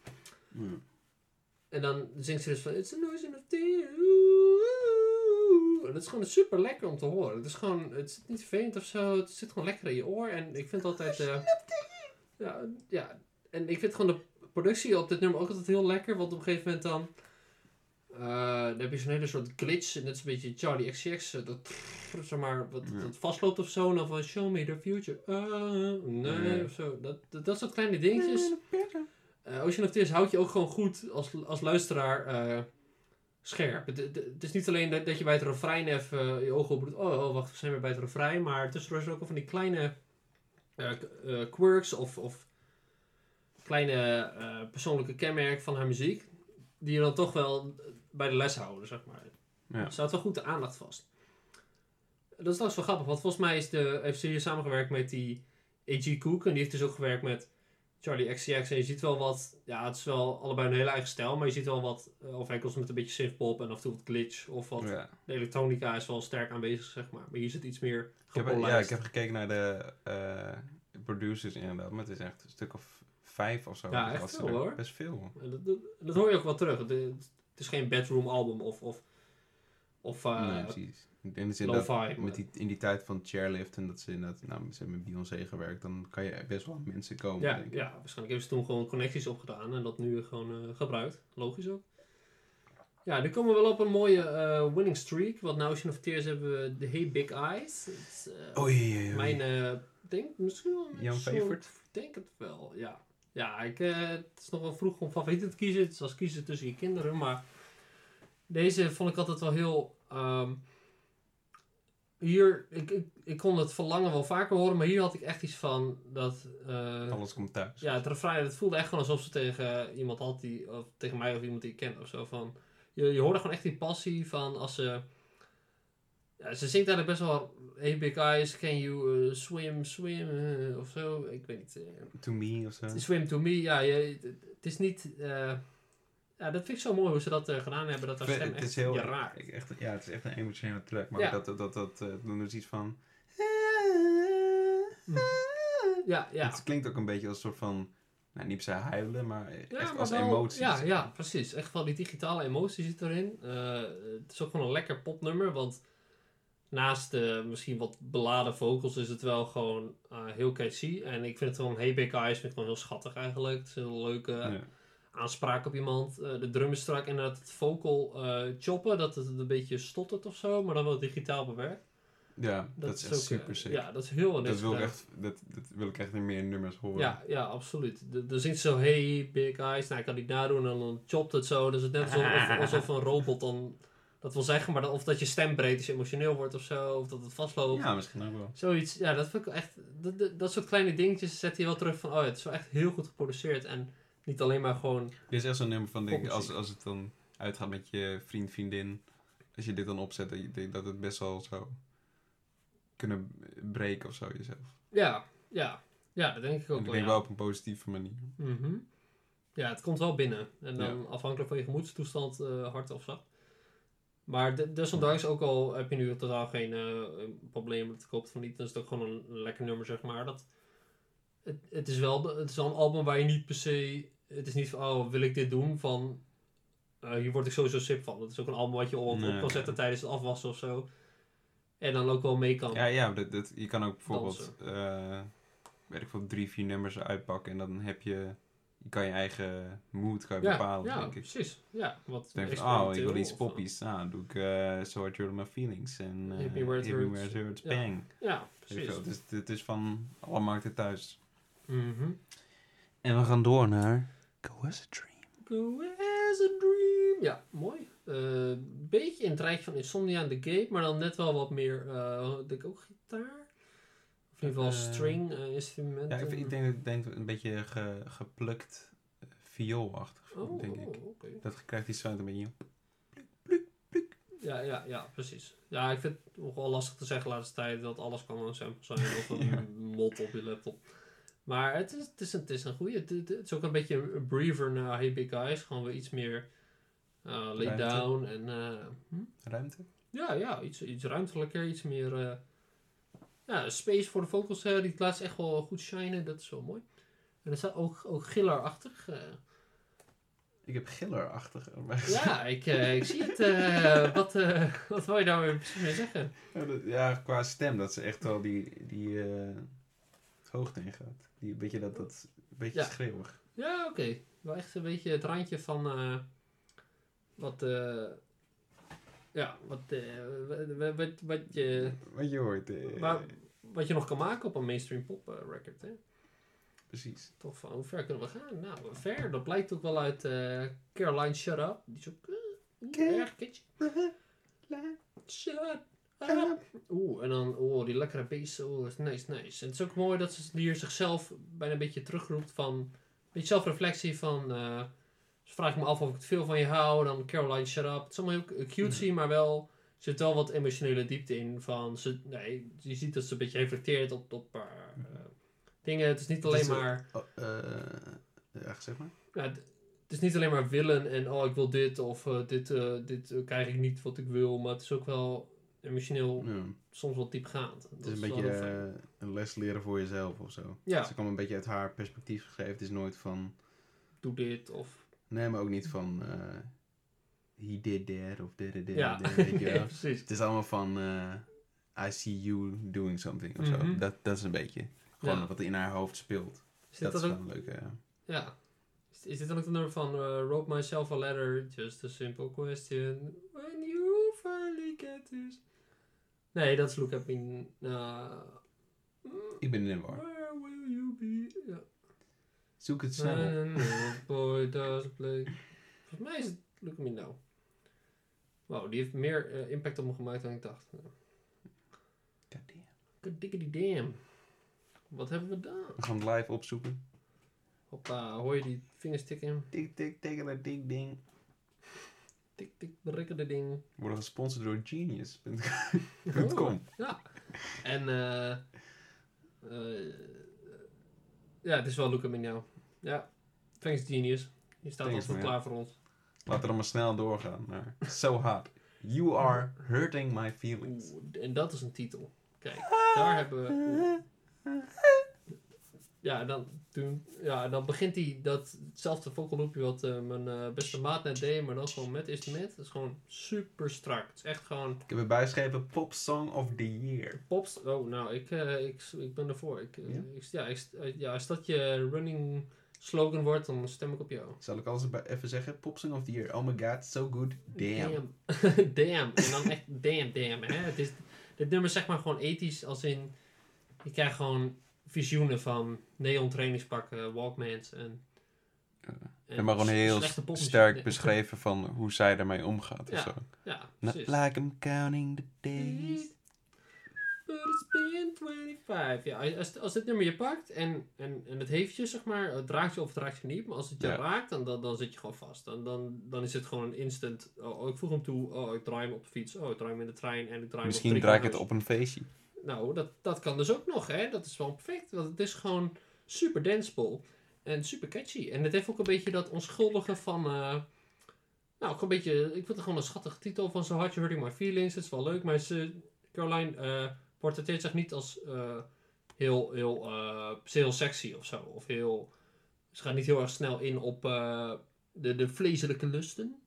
En dan zingt ze dus van It's a noise of tears. En dat is gewoon super lekker om te horen. Het is gewoon, het zit niet vervelend of zo. Het zit gewoon lekker in je oor. En ik vind altijd... ja, ja, en ik vind gewoon de productie op dit nummer ook altijd heel lekker. Want op een gegeven moment dan... eh, dan heb je zo'n hele soort glitch. En dat is een beetje Charlie XCX. eh, Dat, zeg maar, wat, Ja. dat vastloopt of zo. En dan van show me the future. Ah, nee, Ja. of zo. Dat, dat, dat soort kleine dingetjes. Eh, Ocean of Tears houdt je ook gewoon goed als, als luisteraar eh, scherp. Het, het, het is niet alleen dat, dat je bij het refrein even eh, je ogen opdoet. Oh, oh, wacht, we zijn weer bij het refrein. Maar tussendoor zijn er ook al van die kleine eh, eh, quirks of, of kleine eh, persoonlijke kenmerken van haar muziek. Die je dan toch wel bij de les houden, zeg maar. Ja. Ze wel goed de aandacht vast. Dat is trouwens wel grappig, want volgens mij is de, heeft ze hier samengewerkt met die A.G. Cook. En die heeft dus ook gewerkt met Charlie XCX. En je ziet wel wat, ja, het is wel allebei een hele eigen stijl. Maar je ziet wel wat uh, overeenkomst met een beetje synthpop en af en toe wat glitch. Of wat, Ja. de elektronica is wel sterk aanwezig, zeg maar. Maar hier zit iets meer Ik heb, ja, ik heb gekeken naar de eh, producers inderdaad, maar het is echt een stuk of vijf of zo. Ja, Dus echt veel, er- hoor. Best veel. En dat, dat, dat hoor je ook wel terug. Het, het is geen bedroom album of, of, of uh, nee, precies. In de zin dat met die, in die tijd van chairlift en dat ze inderdaad, nou, ze met Beyoncé gewerkt, dan kan je best wel aan mensen komen. Ja, denk ik. ja, waarschijnlijk hebben ze toen gewoon connecties opgedaan en dat nu gewoon eh, gebruikt. Logisch ook. Ja, nu komen we wel op een mooie eh, winning streak. Want nou Ocean of Tears hebben we de Hey Big Eyes. Het is, eh, Oei, oei, oei. Mijn, eh, denk misschien wel Jouw soort- favorite? Ik denk het wel, ja. Ja, ik, eh, het is nog wel vroeg om favorieten te kiezen. Het is als kiezen tussen je kinderen, maar deze vond ik altijd wel heel... ehm, hier, ik, ik, ik kon het verlangen wel vaker horen, maar hier had ik echt iets van dat... eh, Alles komt thuis. ja, het refrein, het voelde echt gewoon alsof ze tegen iemand had die, of tegen mij of iemand die ik ken of zo. Van, je, je hoorde gewoon echt die passie van als ze, ja, ze zingt eigenlijk best wel, hey big eyes, can you swim, swim, eh, of zo. Ik weet niet. eh, To me of zo. swim to me, ja, je, het, is niet, eh, ja, dat vind ik zo mooi hoe ze dat gedaan hebben, dat haar stem het echt is heel, je raakt. ik- echt, ja, het is echt een emotionele track, maar Ja. dat, dat, dat, is iets van... Ja, ja. Het klinkt ook een beetje als een soort van, nou niet per se huilen, maar Ja, echt maar als wel- emoties. Ja, ja, precies. Echt wel die digitale emotie zit erin. Het is ook gewoon een lekker popnummer, want naast de misschien wat beladen vocals is het wel gewoon eh, heel catchy. En ik vind het gewoon, Hey Big Eyes, vind ik gewoon heel schattig eigenlijk. Het is een heel leuke Ja. aanspraak op iemand. Eh, de drum is strak en dat het vocal eh, choppen, dat het een beetje stottert of zo, maar dan wel digitaal bewerkt. Ja, dat, is echt ook, super eh, sick. Ja, dat is heel dat, wil gedaan. echt, dat, dat wil ik echt in meer nummers horen. Ja, ja, absoluut. Zingt ze zo, hey, big eyes. Nou, ik kan niet nadoen. En dan chopt het zo. Dus het net alsof, of- alsof een robot dan dat wil zeggen. Maar of dat je stem breekt als je emotioneel wordt of zo. Of dat het vastloopt. Ja, misschien ook wel. Zoiets. Ja, dat vind ik echt... Dat, dat, dat soort kleine dingetjes zet je wel terug van... Oh ja, het is wel echt heel goed geproduceerd. En niet alleen maar gewoon... Dit is echt zo'n nummer van, denk, ik, als, als het dan uitgaat met je vriend, vriendin. Als je dit dan opzet, dat, je, denkt dat het best wel zou kunnen breken of zo jezelf. Ja, ja. Ja, dat denk ik En ook ik wel. denk ja. wel op een positieve manier. Mhm. Ja, het komt wel binnen. En dan afhankelijk van je gemoedstoestand eh, hard of zacht. Maar de- desondanks, ook al heb je nu totaal geen eh, probleem met het kopen van niet, dan is het ook gewoon een, een lekker nummer, zeg maar. Dat, het, het, is wel, de- het is wel een album waar je niet per se... Het is niet van, oh, wil ik dit doen? Van, eh, hier word ik sowieso sip van. Het is ook een album wat je op, Nee, op kan zetten ja. tijdens het afwassen of zo. En dan ook wel mee kan. Ja, ja dat, dat, je kan ook bijvoorbeeld, eh, weet ik veel, drie, vier nummers uitpakken. En dan heb je, je kan je eigen mood kan je ja, bepalen, ja, denk ik. precies. Ja, wat denk je van, oh, ik wil iets of, eh, poppies. Nou, dan doe ik uh, So I My Feelings. En uh, Hit Me Where It Hurts. Hurts, Ja. Bang. Ja, precies. Het is, het is van alle markten thuis. Mhm. En we gaan door naar Go As A Dream. Go as a dream. Ja, mooi. Een beetje in het rijtje van Insomnia en The Gate, maar dan net wel wat meer, eh denk ik ook gitaar? Of in ieder geval Eh, string eh, instrumenten. Ja, ik, ik denk, ik denk een beetje ge, geplukt vioolachtig, Oh, denk ik. oké. Dat krijgt die sound een beetje... Ja, ja, ja, precies. Ja, ik vind het nog wel lastig te zeggen de laatste tijd dat alles kan een sample zijn of een Ja. mod op je laptop. Maar het is, het is, een, het is een goeie. Het, is ook een beetje een breather naar Hey Big Eyes. Gewoon weer iets meer uh, lay Ruimte. down en... eh, hm? Ruimte? Ja, ja, iets, iets ruimtelijker, iets meer eh, ja, space voor de vocals. eh, die laat ze echt wel goed shinen, dat is wel mooi. En er staat ook, ook gillerachtig. eh Ik heb gillerachtig. maar- Ja, ik, eh, ik zie het. wat, wat wil je daar precies mee zeggen? Ja, dat- ja, qua stem, dat ze echt wel die, die het hoogte in gaat. Die beetje dat, dat beetje Ja. schreeuwig. Ja, oké. Wel echt een beetje het randje van wat, ja, wat, eh, wat, wat, wat, je, Wat je hoort. eh, waar- wat je nog kan maken op een mainstream pop eh, record. Hè? Precies. Toch van hoe ver kunnen we gaan? Nou, ver. Dat blijkt ook wel uit Caroline Shut Up. Die is ook erg catchy. Shut up. Oeh, en dan, oh, die lekkere bass. Is nice, nice. En het is ook mooi dat ze hier zichzelf bijna een beetje terugroept van... Een beetje zelfreflectie van... eh ze vraagt me af of ik het veel van je hou. Dan Caroline, shut up. Het is allemaal heel cutesy, maar wel... Er zit wel wat emotionele diepte in van... Ze, nee, je ziet dat ze een beetje reflecteert op, op eh, eh, dingen. Het is niet alleen is, eh, maar... Oh, eh, ja, zeg maar. Ja, het, is niet alleen maar willen en oh, ik wil dit of eh, dit, dit krijg ik niet wat ik wil. Maar het is ook wel emotioneel Ja. soms wat diepgaand. Het is een beetje een les leren voor jezelf of zo. Ja. Ze kwam een beetje uit haar perspectief geschreven. Het is nooit van... doe dit of... Nee, maar ook niet van... eh he did that of did it, did Ja, weet je precies. Het is allemaal van... eh, I see you doing something of zo. Mhm. Dat, dat is een beetje... Gewoon Ja. wat in haar hoofd speelt. Is Dat is wel een leuke... ja. ja. Is, is dit dan ook de nummer van eh, Wrote myself a letter, just a simple question. When you finally get this... Nee, dat is Look at me... uh, Ik ben in de war. Where will you be? Ja. Zoek het snel op. Boy does play. Volgens mij is het Look at me now. Wow, die heeft meer eh, impact op me gemaakt dan ik dacht. Goddamn. Good diggity damn. Wat hebben we gedaan? We gaan het live opzoeken. Hoppa, hoor je die vingers tikken? Tik, tik, tik, tik, ding. Tik, tik, berikkende ding. We worden gesponsord door Genius.com. Oh, ja. En eh eh, ja, het is wel me now. Ja, thanks genius. Je staat Thanks, altijd klaar voor ons. Laten we dan maar snel doorgaan naar So Hot. You are hurting my feelings. Oeh, en dat is een titel. Kijk, daar hebben we... oeh. Ja, dan, toen, ja, dan begint hij dat hetzelfde vocal loopje wat eh, mijn eh, beste maat net deed, maar dan gewoon met instrument. Het is gewoon super strak. Het is echt gewoon Ik heb erbij geschreven Pop Song of the Year. pops. Oh, nou, ik, eh, ik, ik ben ervoor. Ik, Ja? ik, ja, ik, ja, als dat je running slogan wordt, dan stem ik op jou. Zal ik alles even zeggen? Pop Song of the Year. Oh my god, so good. Damn. Damn. damn. En dan echt damn, damn. Hè? Het is, dit nummer is zeg maar gewoon ethisch, als in... Je krijgt gewoon visioenen van neon trainingspakken, walkmans en... En maar gewoon heel sterk beschreven van hoe zij daarmee omgaat. Ja. Of zo. Ja, Not precies. like I'm counting the days. But it's been 25. Ja, als, als dit nummer je pakt en, en, en het heeft je, zeg maar, het raakt je of het raakt je niet, maar als het je Ja. raakt, dan, dan, dan zit je gewoon vast. Dan, dan, dan is het gewoon een instant, oh, oh, ik voeg hem toe, oh, ik draai hem op de fiets, oh, ik draai hem in de trein en ik draai Misschien hem op draai ik het op een feestje. Nou, dat, dat kan dus ook nog, hè. Dat is wel perfect, want het is gewoon super danceable en super catchy. En het heeft ook een beetje dat onschuldige van... eh, nou, ook een beetje... Ik vind het gewoon een schattige titel van So Hard You Hurting My Feelings. Het is wel leuk, maar ze, Caroline eh portretteert zich niet als eh, heel, heel, heel sexy of zo. Of heel... Ze gaat niet heel erg snel in op de, de vleeselijke lusten.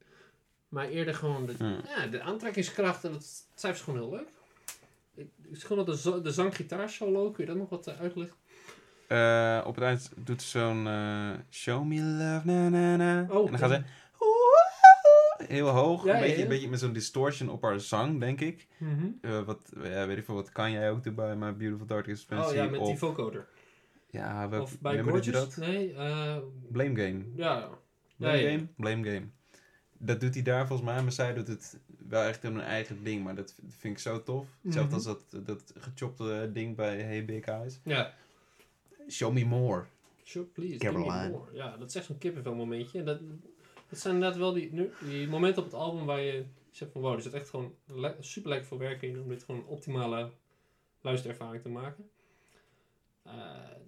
Maar eerder gewoon de, Hmm. ja, de aantrekkingskracht. En dat cijfer is gewoon heel leuk. Is gewoon dat de, de zang-gitaarsolo. Kun je dat nog wat eh, uitleggen? Eh, op het eind doet ze zo'n eh, Show me love, na na na. Oh, en dan gaat ze heel hoog, Ja, een, beetje, ja. een beetje met zo'n distortion op haar zang, denk ik. Mhm. Wat, ja, weet ik veel, wat kan jij ook doen bij My Beautiful Dark Expansie? Oh ja, met die vocoder. ja, welk Of bij Gorgeous? dat? Nee, Blame Game. ja. Blame. Game? Blame Game. Dat doet hij daar volgens mij, maar zij doet het wel echt in een eigen ding, maar dat vind ik zo tof. Hetzelfde Mhm. als dat, dat gechopte ding bij Hey Big Eyes. Ja. Show me more. Sure, please. me Caroline. more. Ja, dat is echt zo'n kippenvel momentje. En dat, dat zijn inderdaad wel die, nu, die momenten op het album waar je zegt van wow, er zit echt gewoon le- super lekker veel werk in om dit gewoon een optimale luisterervaring te maken. Eh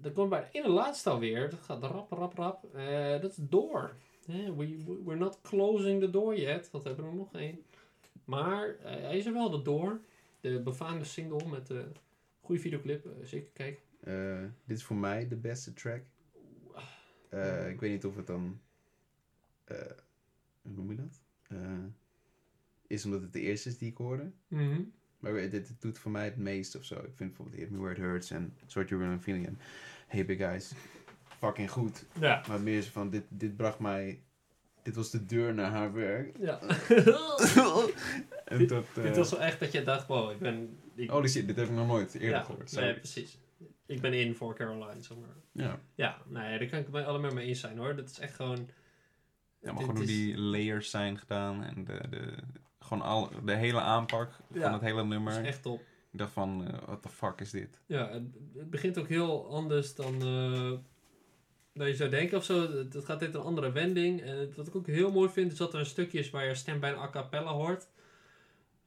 dan komt bij de ene laatste alweer, dat gaat rap, rap, rap. Eh, dat is Door. Eh, we, we- we're not closing the door yet, want we hebben er nog één. Maar eh, hij is er wel, Door. De befaamde single met de goede videoclip, eh, zeker kijken. Eh, dit is voor mij de beste track. Eh, ik weet niet of het dan hoe noem je dat? Is omdat het de eerste is die ik hoorde. Mhm. Maar dit, dit doet voor mij het meest of zo. Ik vind bijvoorbeeld Hit Me Where It Hurts en Sort Your Real Feeling en Hey Big Guys fucking goed. Ja. Maar meer van, dit, dit bracht mij... Dit was de deur naar haar werk. ja. en dat... Dit eh, was wel echt dat je dacht, wow, ik ben... Ik, Holy shit, dit heb ik nog nooit eerder ja, gehoord. nee, precies. Ik ben in voor Caroline, zeg maar. Ja. Ja, nee, daar kan ik het bij allemaal mee eens zijn hoor. Dat is echt gewoon... Ja, maar gewoon hoe is- die layers zijn gedaan en de, de, gewoon al, de hele aanpak Ja, van het hele Dat nummer. is echt top. Ik dacht van, eh, what the fuck is dit? Ja, het, het begint ook heel anders dan eh, dat je zou denken of zo. Het, het gaat dit een andere wending. En wat ik ook heel mooi vind, is dat er een stukje is waar je stem bijna a cappella hoort.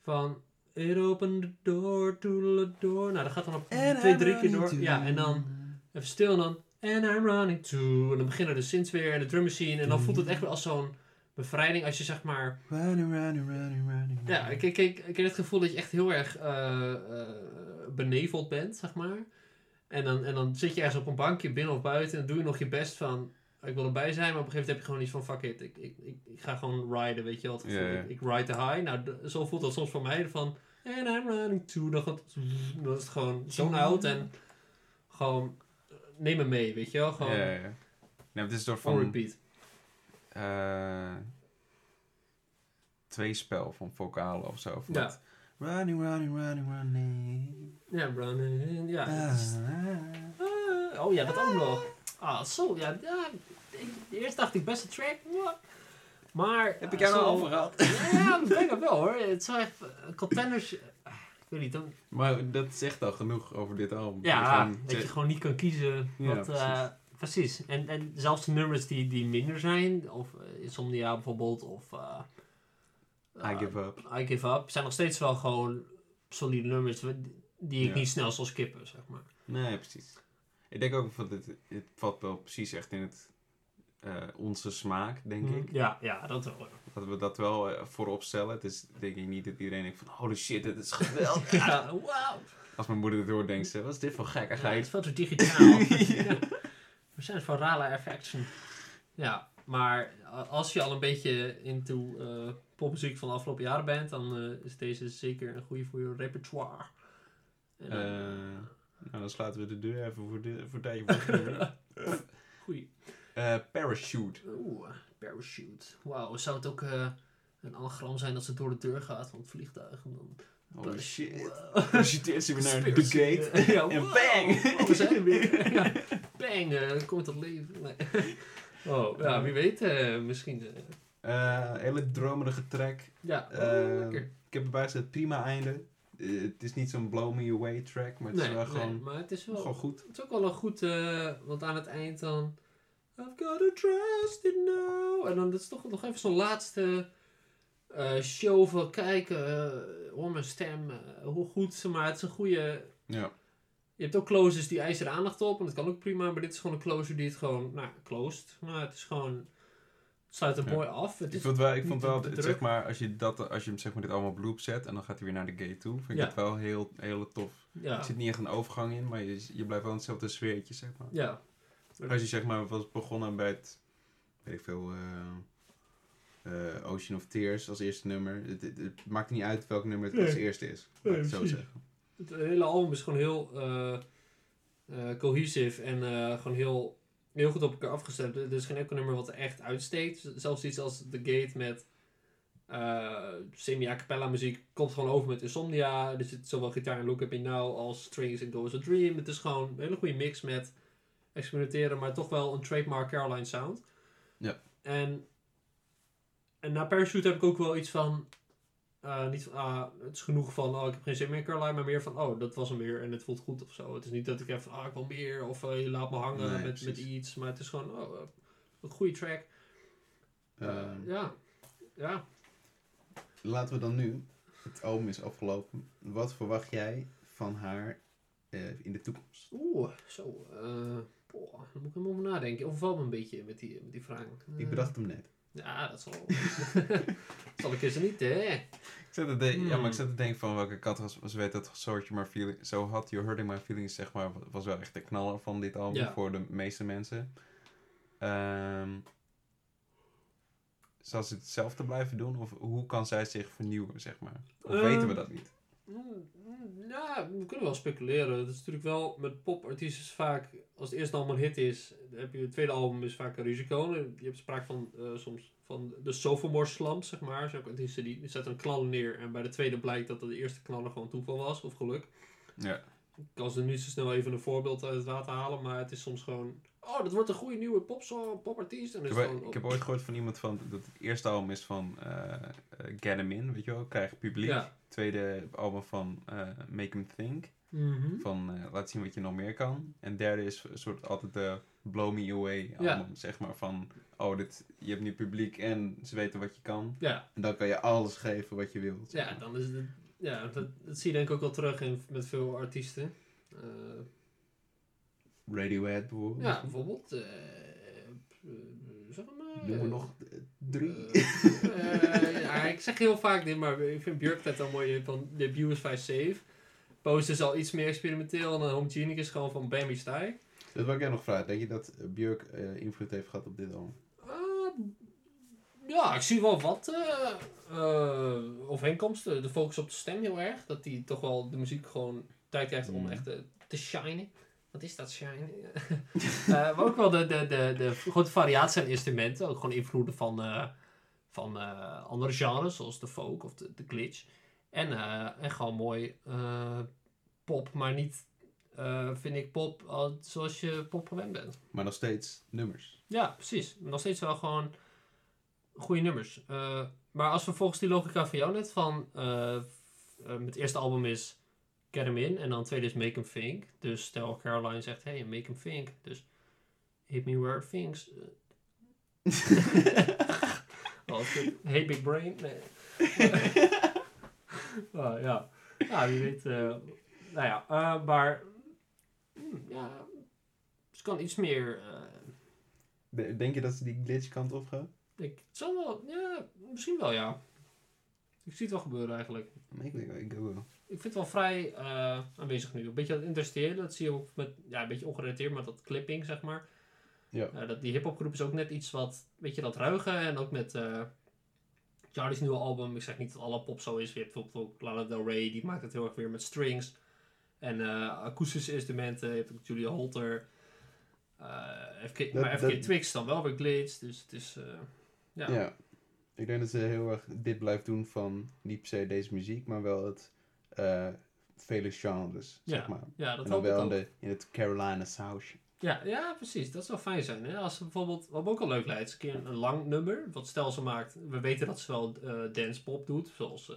Van... It opened the door to the door. Nou, dat gaat dan op twee, drie keer door. Ja, en dan even stil en dan... And I'm running to... En dan beginnen de synths weer en de drum machine. En dan voelt het echt wel als zo'n bevrijding als je zeg maar... Running, running, running, running. Ja, ik, ik, ik, ik heb het gevoel dat je echt heel erg eh, beneveld bent, zeg maar. En dan, en dan zit je ergens op een bankje, binnen of buiten, en dan doe je nog je best van, ik wil erbij zijn, maar op een gegeven moment heb je gewoon iets van, fuck it, ik, ik, ik, ik ga gewoon riden, weet je wel. Ja, ja. Ik, ik ride the high. Nou, zo voelt dat soms voor mij, van, and I'm running to, dan, gaat, dan is het gewoon zo'n oud en gewoon, neem me mee, weet je wel. Gewoon Ja, ja. Nee, het is door van repeat. eh twee spel van vocalen of zo. Ja. dat Running, running, running, running. Ja, running, ja. Ah, ah. Oh ja, dat ook nog. Ah, zo, ja. ja ik, eerst dacht ik best een track. ja. Maar... Heb ik jou nou zo- over gehad? Ja, ik denk het wel hoor. Het zijn echt eh, contenders... ah, ik weet niet, dan, Maar dat zegt al genoeg over dit album. ja, dat je gewoon niet kan kiezen. Ja, wat, eh, precies. En, en zelfs de nummers die, die minder zijn, of eh, Insomnia bijvoorbeeld, of... eh, I eh, give up. I Give Up, zijn nog steeds wel gewoon solide nummers die ik Ja. niet snel zal skippen, zeg maar. Nee, precies. Ik denk ook dat het, het valt wel precies echt in het, eh, onze smaak, denk ik. Ja, ja, dat wel. Dat we dat wel eh, voorop stellen. Het is denk ik niet dat iedereen denkt van holy shit, dit is geweldig. Ja, wauw. Als mijn moeder het hoort, denkt ze, wat is dit voor gek? Ga Ja, het is veel te digitaal. Ja. We zijn voor rale effecten. Ja, maar als je al een beetje into eh popmuziek van de afgelopen jaren bent, dan eh, is deze zeker een goede voor je repertoire. En dan, Eh, nou, dan sluiten we de deur even voor, de, voor deze. goeie. Parachute. Oeh, parachute. Wauw, zou het ook een anagram zijn dat ze door de deur gaat van het vliegtuig? En dan Holy shit. Wow. Parachute ze weer naar de gate. Ja, En bang! Oh, we zijn er weer. Ja. Bang, komt tot leven. Nee. Oh, ja, wie weet, eh, misschien. eh, Eh, hele dromerige track. ja, oh, Eh, lekker. Ik heb erbij gezet, prima einde. Eh, het is niet zo'n blow me away track, maar het Nee, is wel nee, gewoon, maar het is wel, gewoon goed. het is ook wel een goed, eh, want aan het eind dan. I've got to trust it now. En dan dat is toch nog even zo'n laatste eh, show van kijken, eh, hoor mijn stem, eh, hoe goed, maar het is een goede. Ja. Je hebt ook closers die eisen er aandacht op en dat kan ook prima, maar dit is gewoon een closer die het gewoon, nou, closed. Maar het is gewoon, het sluit het Ja. mooi af. Het Ik vond wel, ik vond wel het, zeg maar, als je, dat, als je hem zeg maar, dit allemaal op loop zet en dan gaat hij weer naar de gate toe, vind ik Ja. het wel heel, heel tof. ja, Er zit niet echt een overgang in, maar je, je blijft wel in hetzelfde sfeertje, zeg maar. ja, Als je zeg maar was begonnen bij het, weet ik veel, eh, eh, Ocean of Tears als eerste nummer. Het, het, het maakt niet uit welk nummer het Nee. als eerste is. Nee, laat ik het zo zeggen. Het hele album is gewoon heel eh eh, cohesief en eh, gewoon heel, heel goed op elkaar afgestemd. Er is geen enkel nummer wat er echt uitsteekt. Zelfs iets als The Gate met semi-a cappella muziek komt gewoon over met Insomnia. Er zit zowel gitaar en Look Up In Now als strings in Go As A Dream. Het is gewoon een hele goede mix met experimenteren, maar toch wel een trademark Caroline sound. Ja. En, en na Parachute heb ik ook wel iets van... eh, niet van, ah, het is genoeg van, oh, ik heb geen zin meer in Caroline, maar meer van, oh, dat was hem weer en het voelt goed of zo. Het is niet dat ik even, ah, ik wil meer, of eh, je laat me hangen Nee, met, met iets, maar het is gewoon, oh, eh, een goede track. Eh, Ehm, ja, ja. Laten we dan nu, het album is afgelopen, wat verwacht jij van haar in de toekomst? Oeh, zo, boah, moet ik helemaal over nadenken. Overvalt me een beetje met die, met die vraag. Ik bedacht hem net. Ja, dat zal, zal ik eens niet, hè. Ik zat te denken, ja, Hmm. maar ik zat te denken van welke kant was, was weet dat You My Feeling, zo had You Hurting My Feelings, zeg maar, was wel echt de knaller van dit album Ja. voor de meeste mensen. Ehm, zal ze hetzelfde blijven doen? Of hoe kan zij zich vernieuwen, zeg maar? Of Ehm, weten we dat niet? Ja, we kunnen wel speculeren. Het is natuurlijk wel met popartiesten vaak, als het eerste album een hit is, dan heb je het tweede album is vaak een risico. Je hebt sprake van eh, soms van de sophomore slump, zeg maar. Zo artiesten die, zetten een knallen neer en bij de tweede blijkt dat de eerste knaller gewoon toeval was of geluk. Ja. Ik kan ze nu zo snel even een voorbeeld uit het water halen, maar het is soms gewoon, oh, dat wordt een goede nieuwe popsong, popartiest. En Ik is heb, gewoon, ik heb ooit gehoord van iemand van dat het eerste album is van eh, Get 'em In, weet je wel, krijg publiek. Ja. Tweede album van eh, Make 'em Think, Mhm. van eh, laat zien wat je nog meer kan. En derde is een soort altijd de Blow Me Away Ja. album, zeg maar van, oh, dit, je hebt nu publiek en ze weten wat je kan. Ja, En dan kan je alles geven wat je wilt. Ja, maar. dan is het, ja dat, dat zie je denk ik ook wel terug in, met veel artiesten. Eh, Radiohead bijvoorbeeld. ja, bijvoorbeeld. zeg maar. Noem er nog drie. Heel vaak dit, maar ik vind Björk dat al mooi van de Abuse 5 Save. Post is al iets meer experimenteel en dan Homogenic is gewoon van Bambi Stij. Dat wil ik jij nog vragen. Denk je dat Björk eh, invloed heeft gehad op dit album? Eh, ja, ik zie wel wat eh, overeenkomsten. De focus op de stem heel erg. Dat die toch wel de muziek gewoon tijd krijgt om Mm. echt te, shinen. Wat is dat shinen? Eh, maar ook wel de, de, de, de grote variatie aan instrumenten. Ook gewoon invloeden van, van eh, andere genres, zoals de folk of de, de glitch. En, eh, en gewoon mooi eh, pop, maar niet, eh, vind ik, pop eh, zoals je pop gewend bent. Maar nog steeds nummers. Ja, precies. Nog steeds wel gewoon goede nummers. Eh, maar als we volgens die logica van jou net van... eh, eh, het eerste album is Get 'Em In en dan tweede is Make 'Em Think. Dus stel Caroline zegt, hey, Make 'Em Think. Dus hit me where it thinks. Oh, goed. hey Big Brain. Nee. Ah, ja. ja, wie weet. eh, nou ja, eh, maar... hmm, ja, ze kan iets meer... eh, De- Denk je dat ze die glitch kant op gaan? Ik het zal wel, ja, misschien wel ja. Ik zie het wel gebeuren eigenlijk. Ik denk ik wel. Ik vind het wel vrij eh, aanwezig nu. Een beetje dat industriële, dat zie je ook met, ja, een beetje ongerelateerd met dat clipping, zeg maar. Ja. Eh, dat, die hip-hopgroep is ook net iets wat, weet je, dat ruige en ook met eh Charlie's nieuwe album. Ik zeg niet dat alle pop zo is. Je hebt bijvoorbeeld ook Lana Del Rey, die maakt het heel erg weer met strings en eh, akoestische instrumenten. Je hebt ook Julia Holter. Eh, FK, Dat- maar FK dat- Twix dan wel weer glitch, dus het is... eh, Ja. ja. Ik denk dat ze heel erg dit blijft doen van niet per se deze muziek, maar wel het eh, vele genres, Ja, zeg maar. Ja, dat en dan wel in, ook. de, in het Carolina sausje. Ja, ja, precies. Dat zou fijn zijn. Hè? Als ze bijvoorbeeld, wat me ook al leuk lijkt, is een keer een, een lang nummer. Wat stel ze maakt, we weten dat ze wel eh dance pop doet, zoals uh,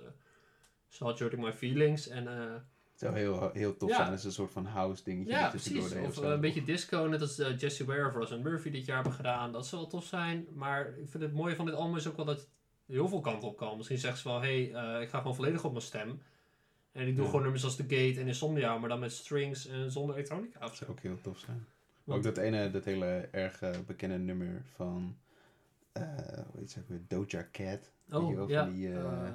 Start Hurting My Feelings. En, eh, Het zou heel, heel tof Ja. zijn als een soort van house dingetje. ja, precies. Of of eh, een beetje disco, net als eh, Jesse Ware of Ross Murphy dit jaar hebben gedaan. Dat zou wel tof zijn. Maar ik vind het mooie van dit album is ook wel dat het heel veel kanten op kan. Misschien zeggen ze wel, hé, hey, eh, ik ga gewoon volledig op mijn stem. En ik doe Ja. gewoon nummers als The Gate en Insomnia, maar dan met strings en zonder elektronica Dat zo. zou ook heel tof zijn. Ook dat ene, dat hele erg eh, bekende nummer van, eh hoe heet ze weer, Doja Cat. Oh, ja. die, eh,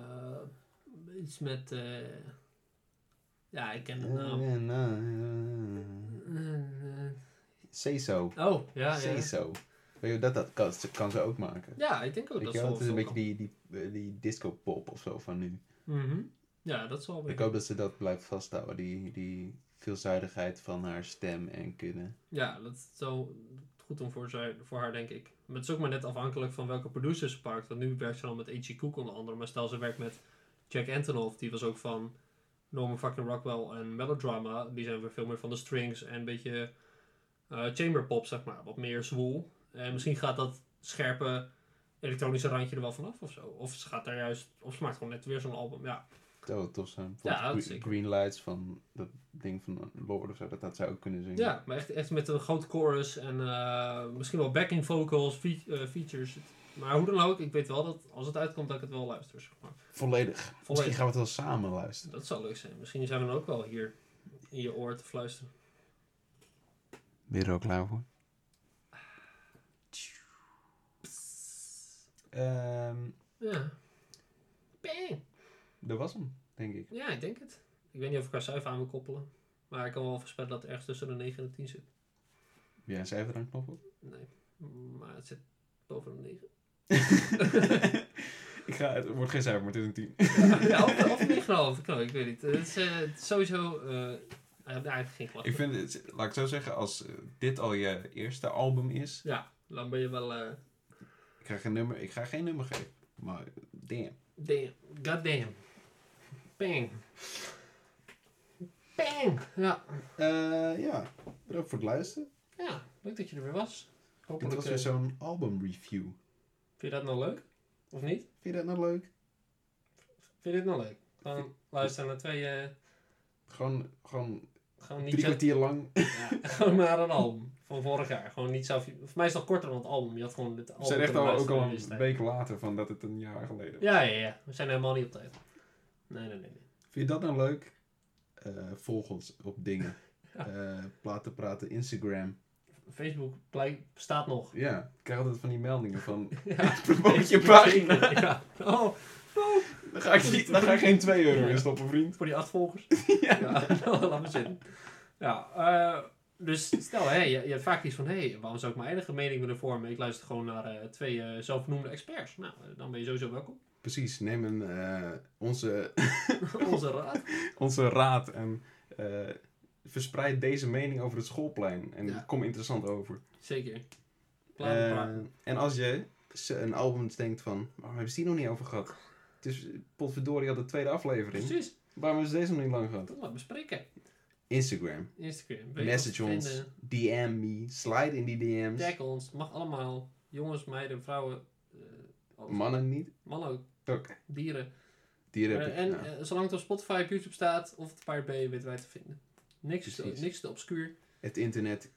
iets met... ja, ik ken de naam. Eh, Say So. oh, ja, Say ja. So. Weet je, dat, dat kan, ze- kan ze ook maken. Ja, ik denk ook Weet dat zal het is een beetje die, die, die disco pop of zo van nu. Mhm. Ja, dat zal wel. Ik hoop dat ze dat blijft vasthouden, die, die veelzijdigheid van haar stem en kunnen. Ja, dat is zo goed om voor, voor haar, denk ik. Maar het is ook maar net afhankelijk van welke producers ze pakt. Want nu werkt ze dan met H.G. Cook onder andere. Maar stel ze werkt met Jack Antonoff. Die was ook van Norman fucking Rockwell en Melodrama. Die zijn weer veel meer van de strings en een beetje eh chamber pop, zeg maar. Wat meer zwoel. En misschien gaat dat scherpe elektronische randje er wel vanaf of zo. Of ze gaat daar juist... Of ze maakt gewoon net weer zo'n album. Ja, Het zou tof zijn. Ja, dat. Green Lights van dat ding van Lord of zo, dat, dat zou ook kunnen zingen. Ja, maar echt, echt met een grote chorus en eh, misschien wel backing vocals, fe- eh, features. Maar hoe dan ook, ik weet wel dat als het uitkomt dat ik het wel luister. Zeg maar. Volledig. Misschien gaan we het wel samen luisteren. Dat zou leuk zijn. Misschien zijn we dan ook wel hier in je oor te fluisteren. Ben je er ook klaar voor? Ehm, Ja. Bang! Dat was hem, denk ik. Ja, ik denk het. Ik weet niet of ik haar cijfer aan wil koppelen. Maar ik kan wel voorspellen dat het ergens tussen de 9 en de 10 zit. Heb jij een cijfer aan knop op? Nee. Maar het zit boven de 9. ik ga, het wordt geen cijfer, maar het is een 10. ja, of, of 9,5. kan ook, Ik weet niet. Het is, eh, sowieso... eh heeft eigenlijk geen klachten. ik vind het, laat ik zo zeggen, als eh, dit al je eerste album is, Ja, dan ben je wel... eh ik ga geen nummer, ik ga geen nummer geven. Maar damn. damn. God damn. Bang. Bang. Ja. Eh, ja, bedankt voor het luisteren. Ja, leuk dat je er weer was. Dit Hopelijk was eh, weer zo'n album review. vind je dat nou leuk? Of niet? Vind je dat nou leuk? Vind je dit nou leuk? Dan luisteren naar twee... eh Gewoon, gewoon gewoon niet drie kwartier lang. Ja, gewoon naar een album van vorig jaar. Gewoon niet zo... Voor mij is het nog korter dan het album. Je had gewoon het We album zijn echt al, ook al een week later van dat het een jaar geleden was. Ja, ja, ja. We zijn helemaal niet op tijd. Nee, nee, nee. Vind je dat nou leuk? Eh, volg ons op dingen. Ja. Platen praten, Instagram. Facebook bestaat nog. Ja, ik krijg altijd van die meldingen van... Ja, Promoot je pagina. Ja. Oh, Dan ga ik, niet, dan ga ik geen 2 euro in stoppen, vriend. voor die acht volgers. Ja. Ja, nou, laat me zitten. Ja, eh, dus stel, hè, je, je hebt vaak iets van, hé, hey, waarom zou ik mijn eigen mening willen vormen? Ik luister gewoon naar twee zelfbenoemde experts. Nou, dan ben je sowieso welkom. Precies, neem een, eh, onze, Onze raad. onze raad en eh, verspreid deze mening over het schoolplein. En Ja. kom interessant over. Zeker. Eh, en als je een album denkt van, waarom hebben ze die nog niet over gehad? Het is potverdorie al de tweede aflevering. Precies. Waarom hebben ze deze nog niet lang gehad? Dat maar bespreken. Instagram. Instagram. weet Message ons. vinden. DM me. Slide in die DM's. Tag ons. Mag allemaal. Jongens, meiden, vrouwen. Mannen niet. Mannen ook. Oké. Dieren. Eh, ik. en eh, zolang het op Spotify, op YouTube staat, of het Pirate Bay, weten wij te vinden. Niks, te, niks te obscuur. Het internet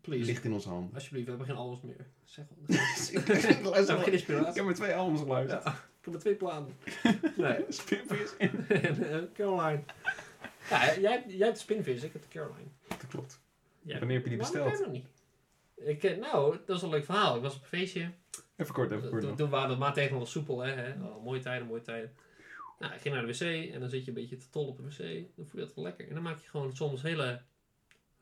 Please. ligt in onze hand. Alsjeblieft, we hebben geen albums meer. Zeg wel. ik, luister geen ik inspiratie. heb maar twee albums geluisterd. Ja, ik heb maar twee platen. Nee. Spinvis en... En, eh, Caroline. Ja, jij, jij hebt de Spinvis, ik heb de Caroline. Dat klopt. Wanneer heb je die besteld? heb je hem nog niet? Ik, nou, dat is een leuk verhaal. Ik was op een feestje. Even kort, even kort. Toen, toen waren de maatregelen nog soepel, hè. hè? Oh, mooie tijden, mooie tijden. Nou, ik ging naar de wc en dan zit je een beetje te tol op de wc. Dan voel je dat wel lekker. En dan maak je gewoon soms hele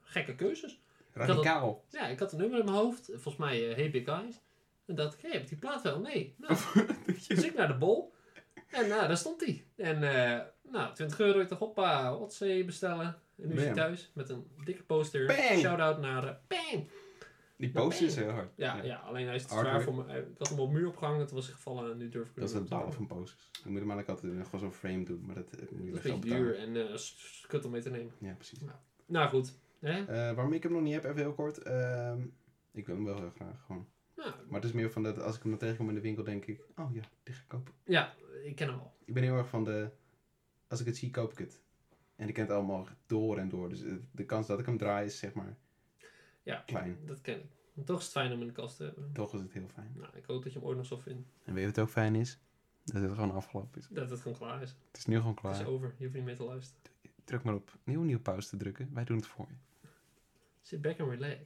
gekke keuzes. Radicaal. Ja, ik had een nummer in mijn hoofd. Volgens mij uh, Hey Big Eyes. En dacht ik, hé, heb ik die plaat wel? Nee. Nou, dus ik naar de bol. En nou, daar stond die. En eh, nou, 20 euro. Ik dacht, hoppa, Otzee bestellen. En nu is hij Bam. thuis met een dikke poster. Bang! Shout-out naar uh, Bang! Die poster is heel hard. Ja, ja. alleen hij is te zwaar voor me. Ik had hem op muur opgehangen. Toen was gevallen en nu durf ik Dat is het te van posters. Je moet hem eigenlijk altijd in- gewoon zo'n frame doen, maar dat eh, moet je Dat is duur en eh, s- kut om mee te nemen. Ja, precies. Nou goed. Hè? Eh, waarom ik hem nog niet heb, even heel kort. Ehm, ik wil hem wel heel graag, gewoon. Nou, Maar het is meer van dat als ik hem dan tegenkom in de winkel, denk ik, oh ja, die ga ik kopen. ja, ik ken hem al. Ik ben heel erg van de, als ik het zie, koop ik het. En ik ken het allemaal door en door. Dus eh, de kans dat ik hem draai is zeg maar Ja, klein. dat ken ik. Maar toch is het fijn om in de kast te hebben. Toch is het heel fijn. Nou, ik hoop dat je hem ooit nog zal vinden. En weet je wat ook fijn is? Dat het gewoon afgelopen is. Dat het gewoon klaar is. Het is nu gewoon Het klaar. is over. Je hoeft niet meer te luisteren. Druk maar op nieuw nieuw pauze te drukken. Wij doen het voor je. Sit back and relax.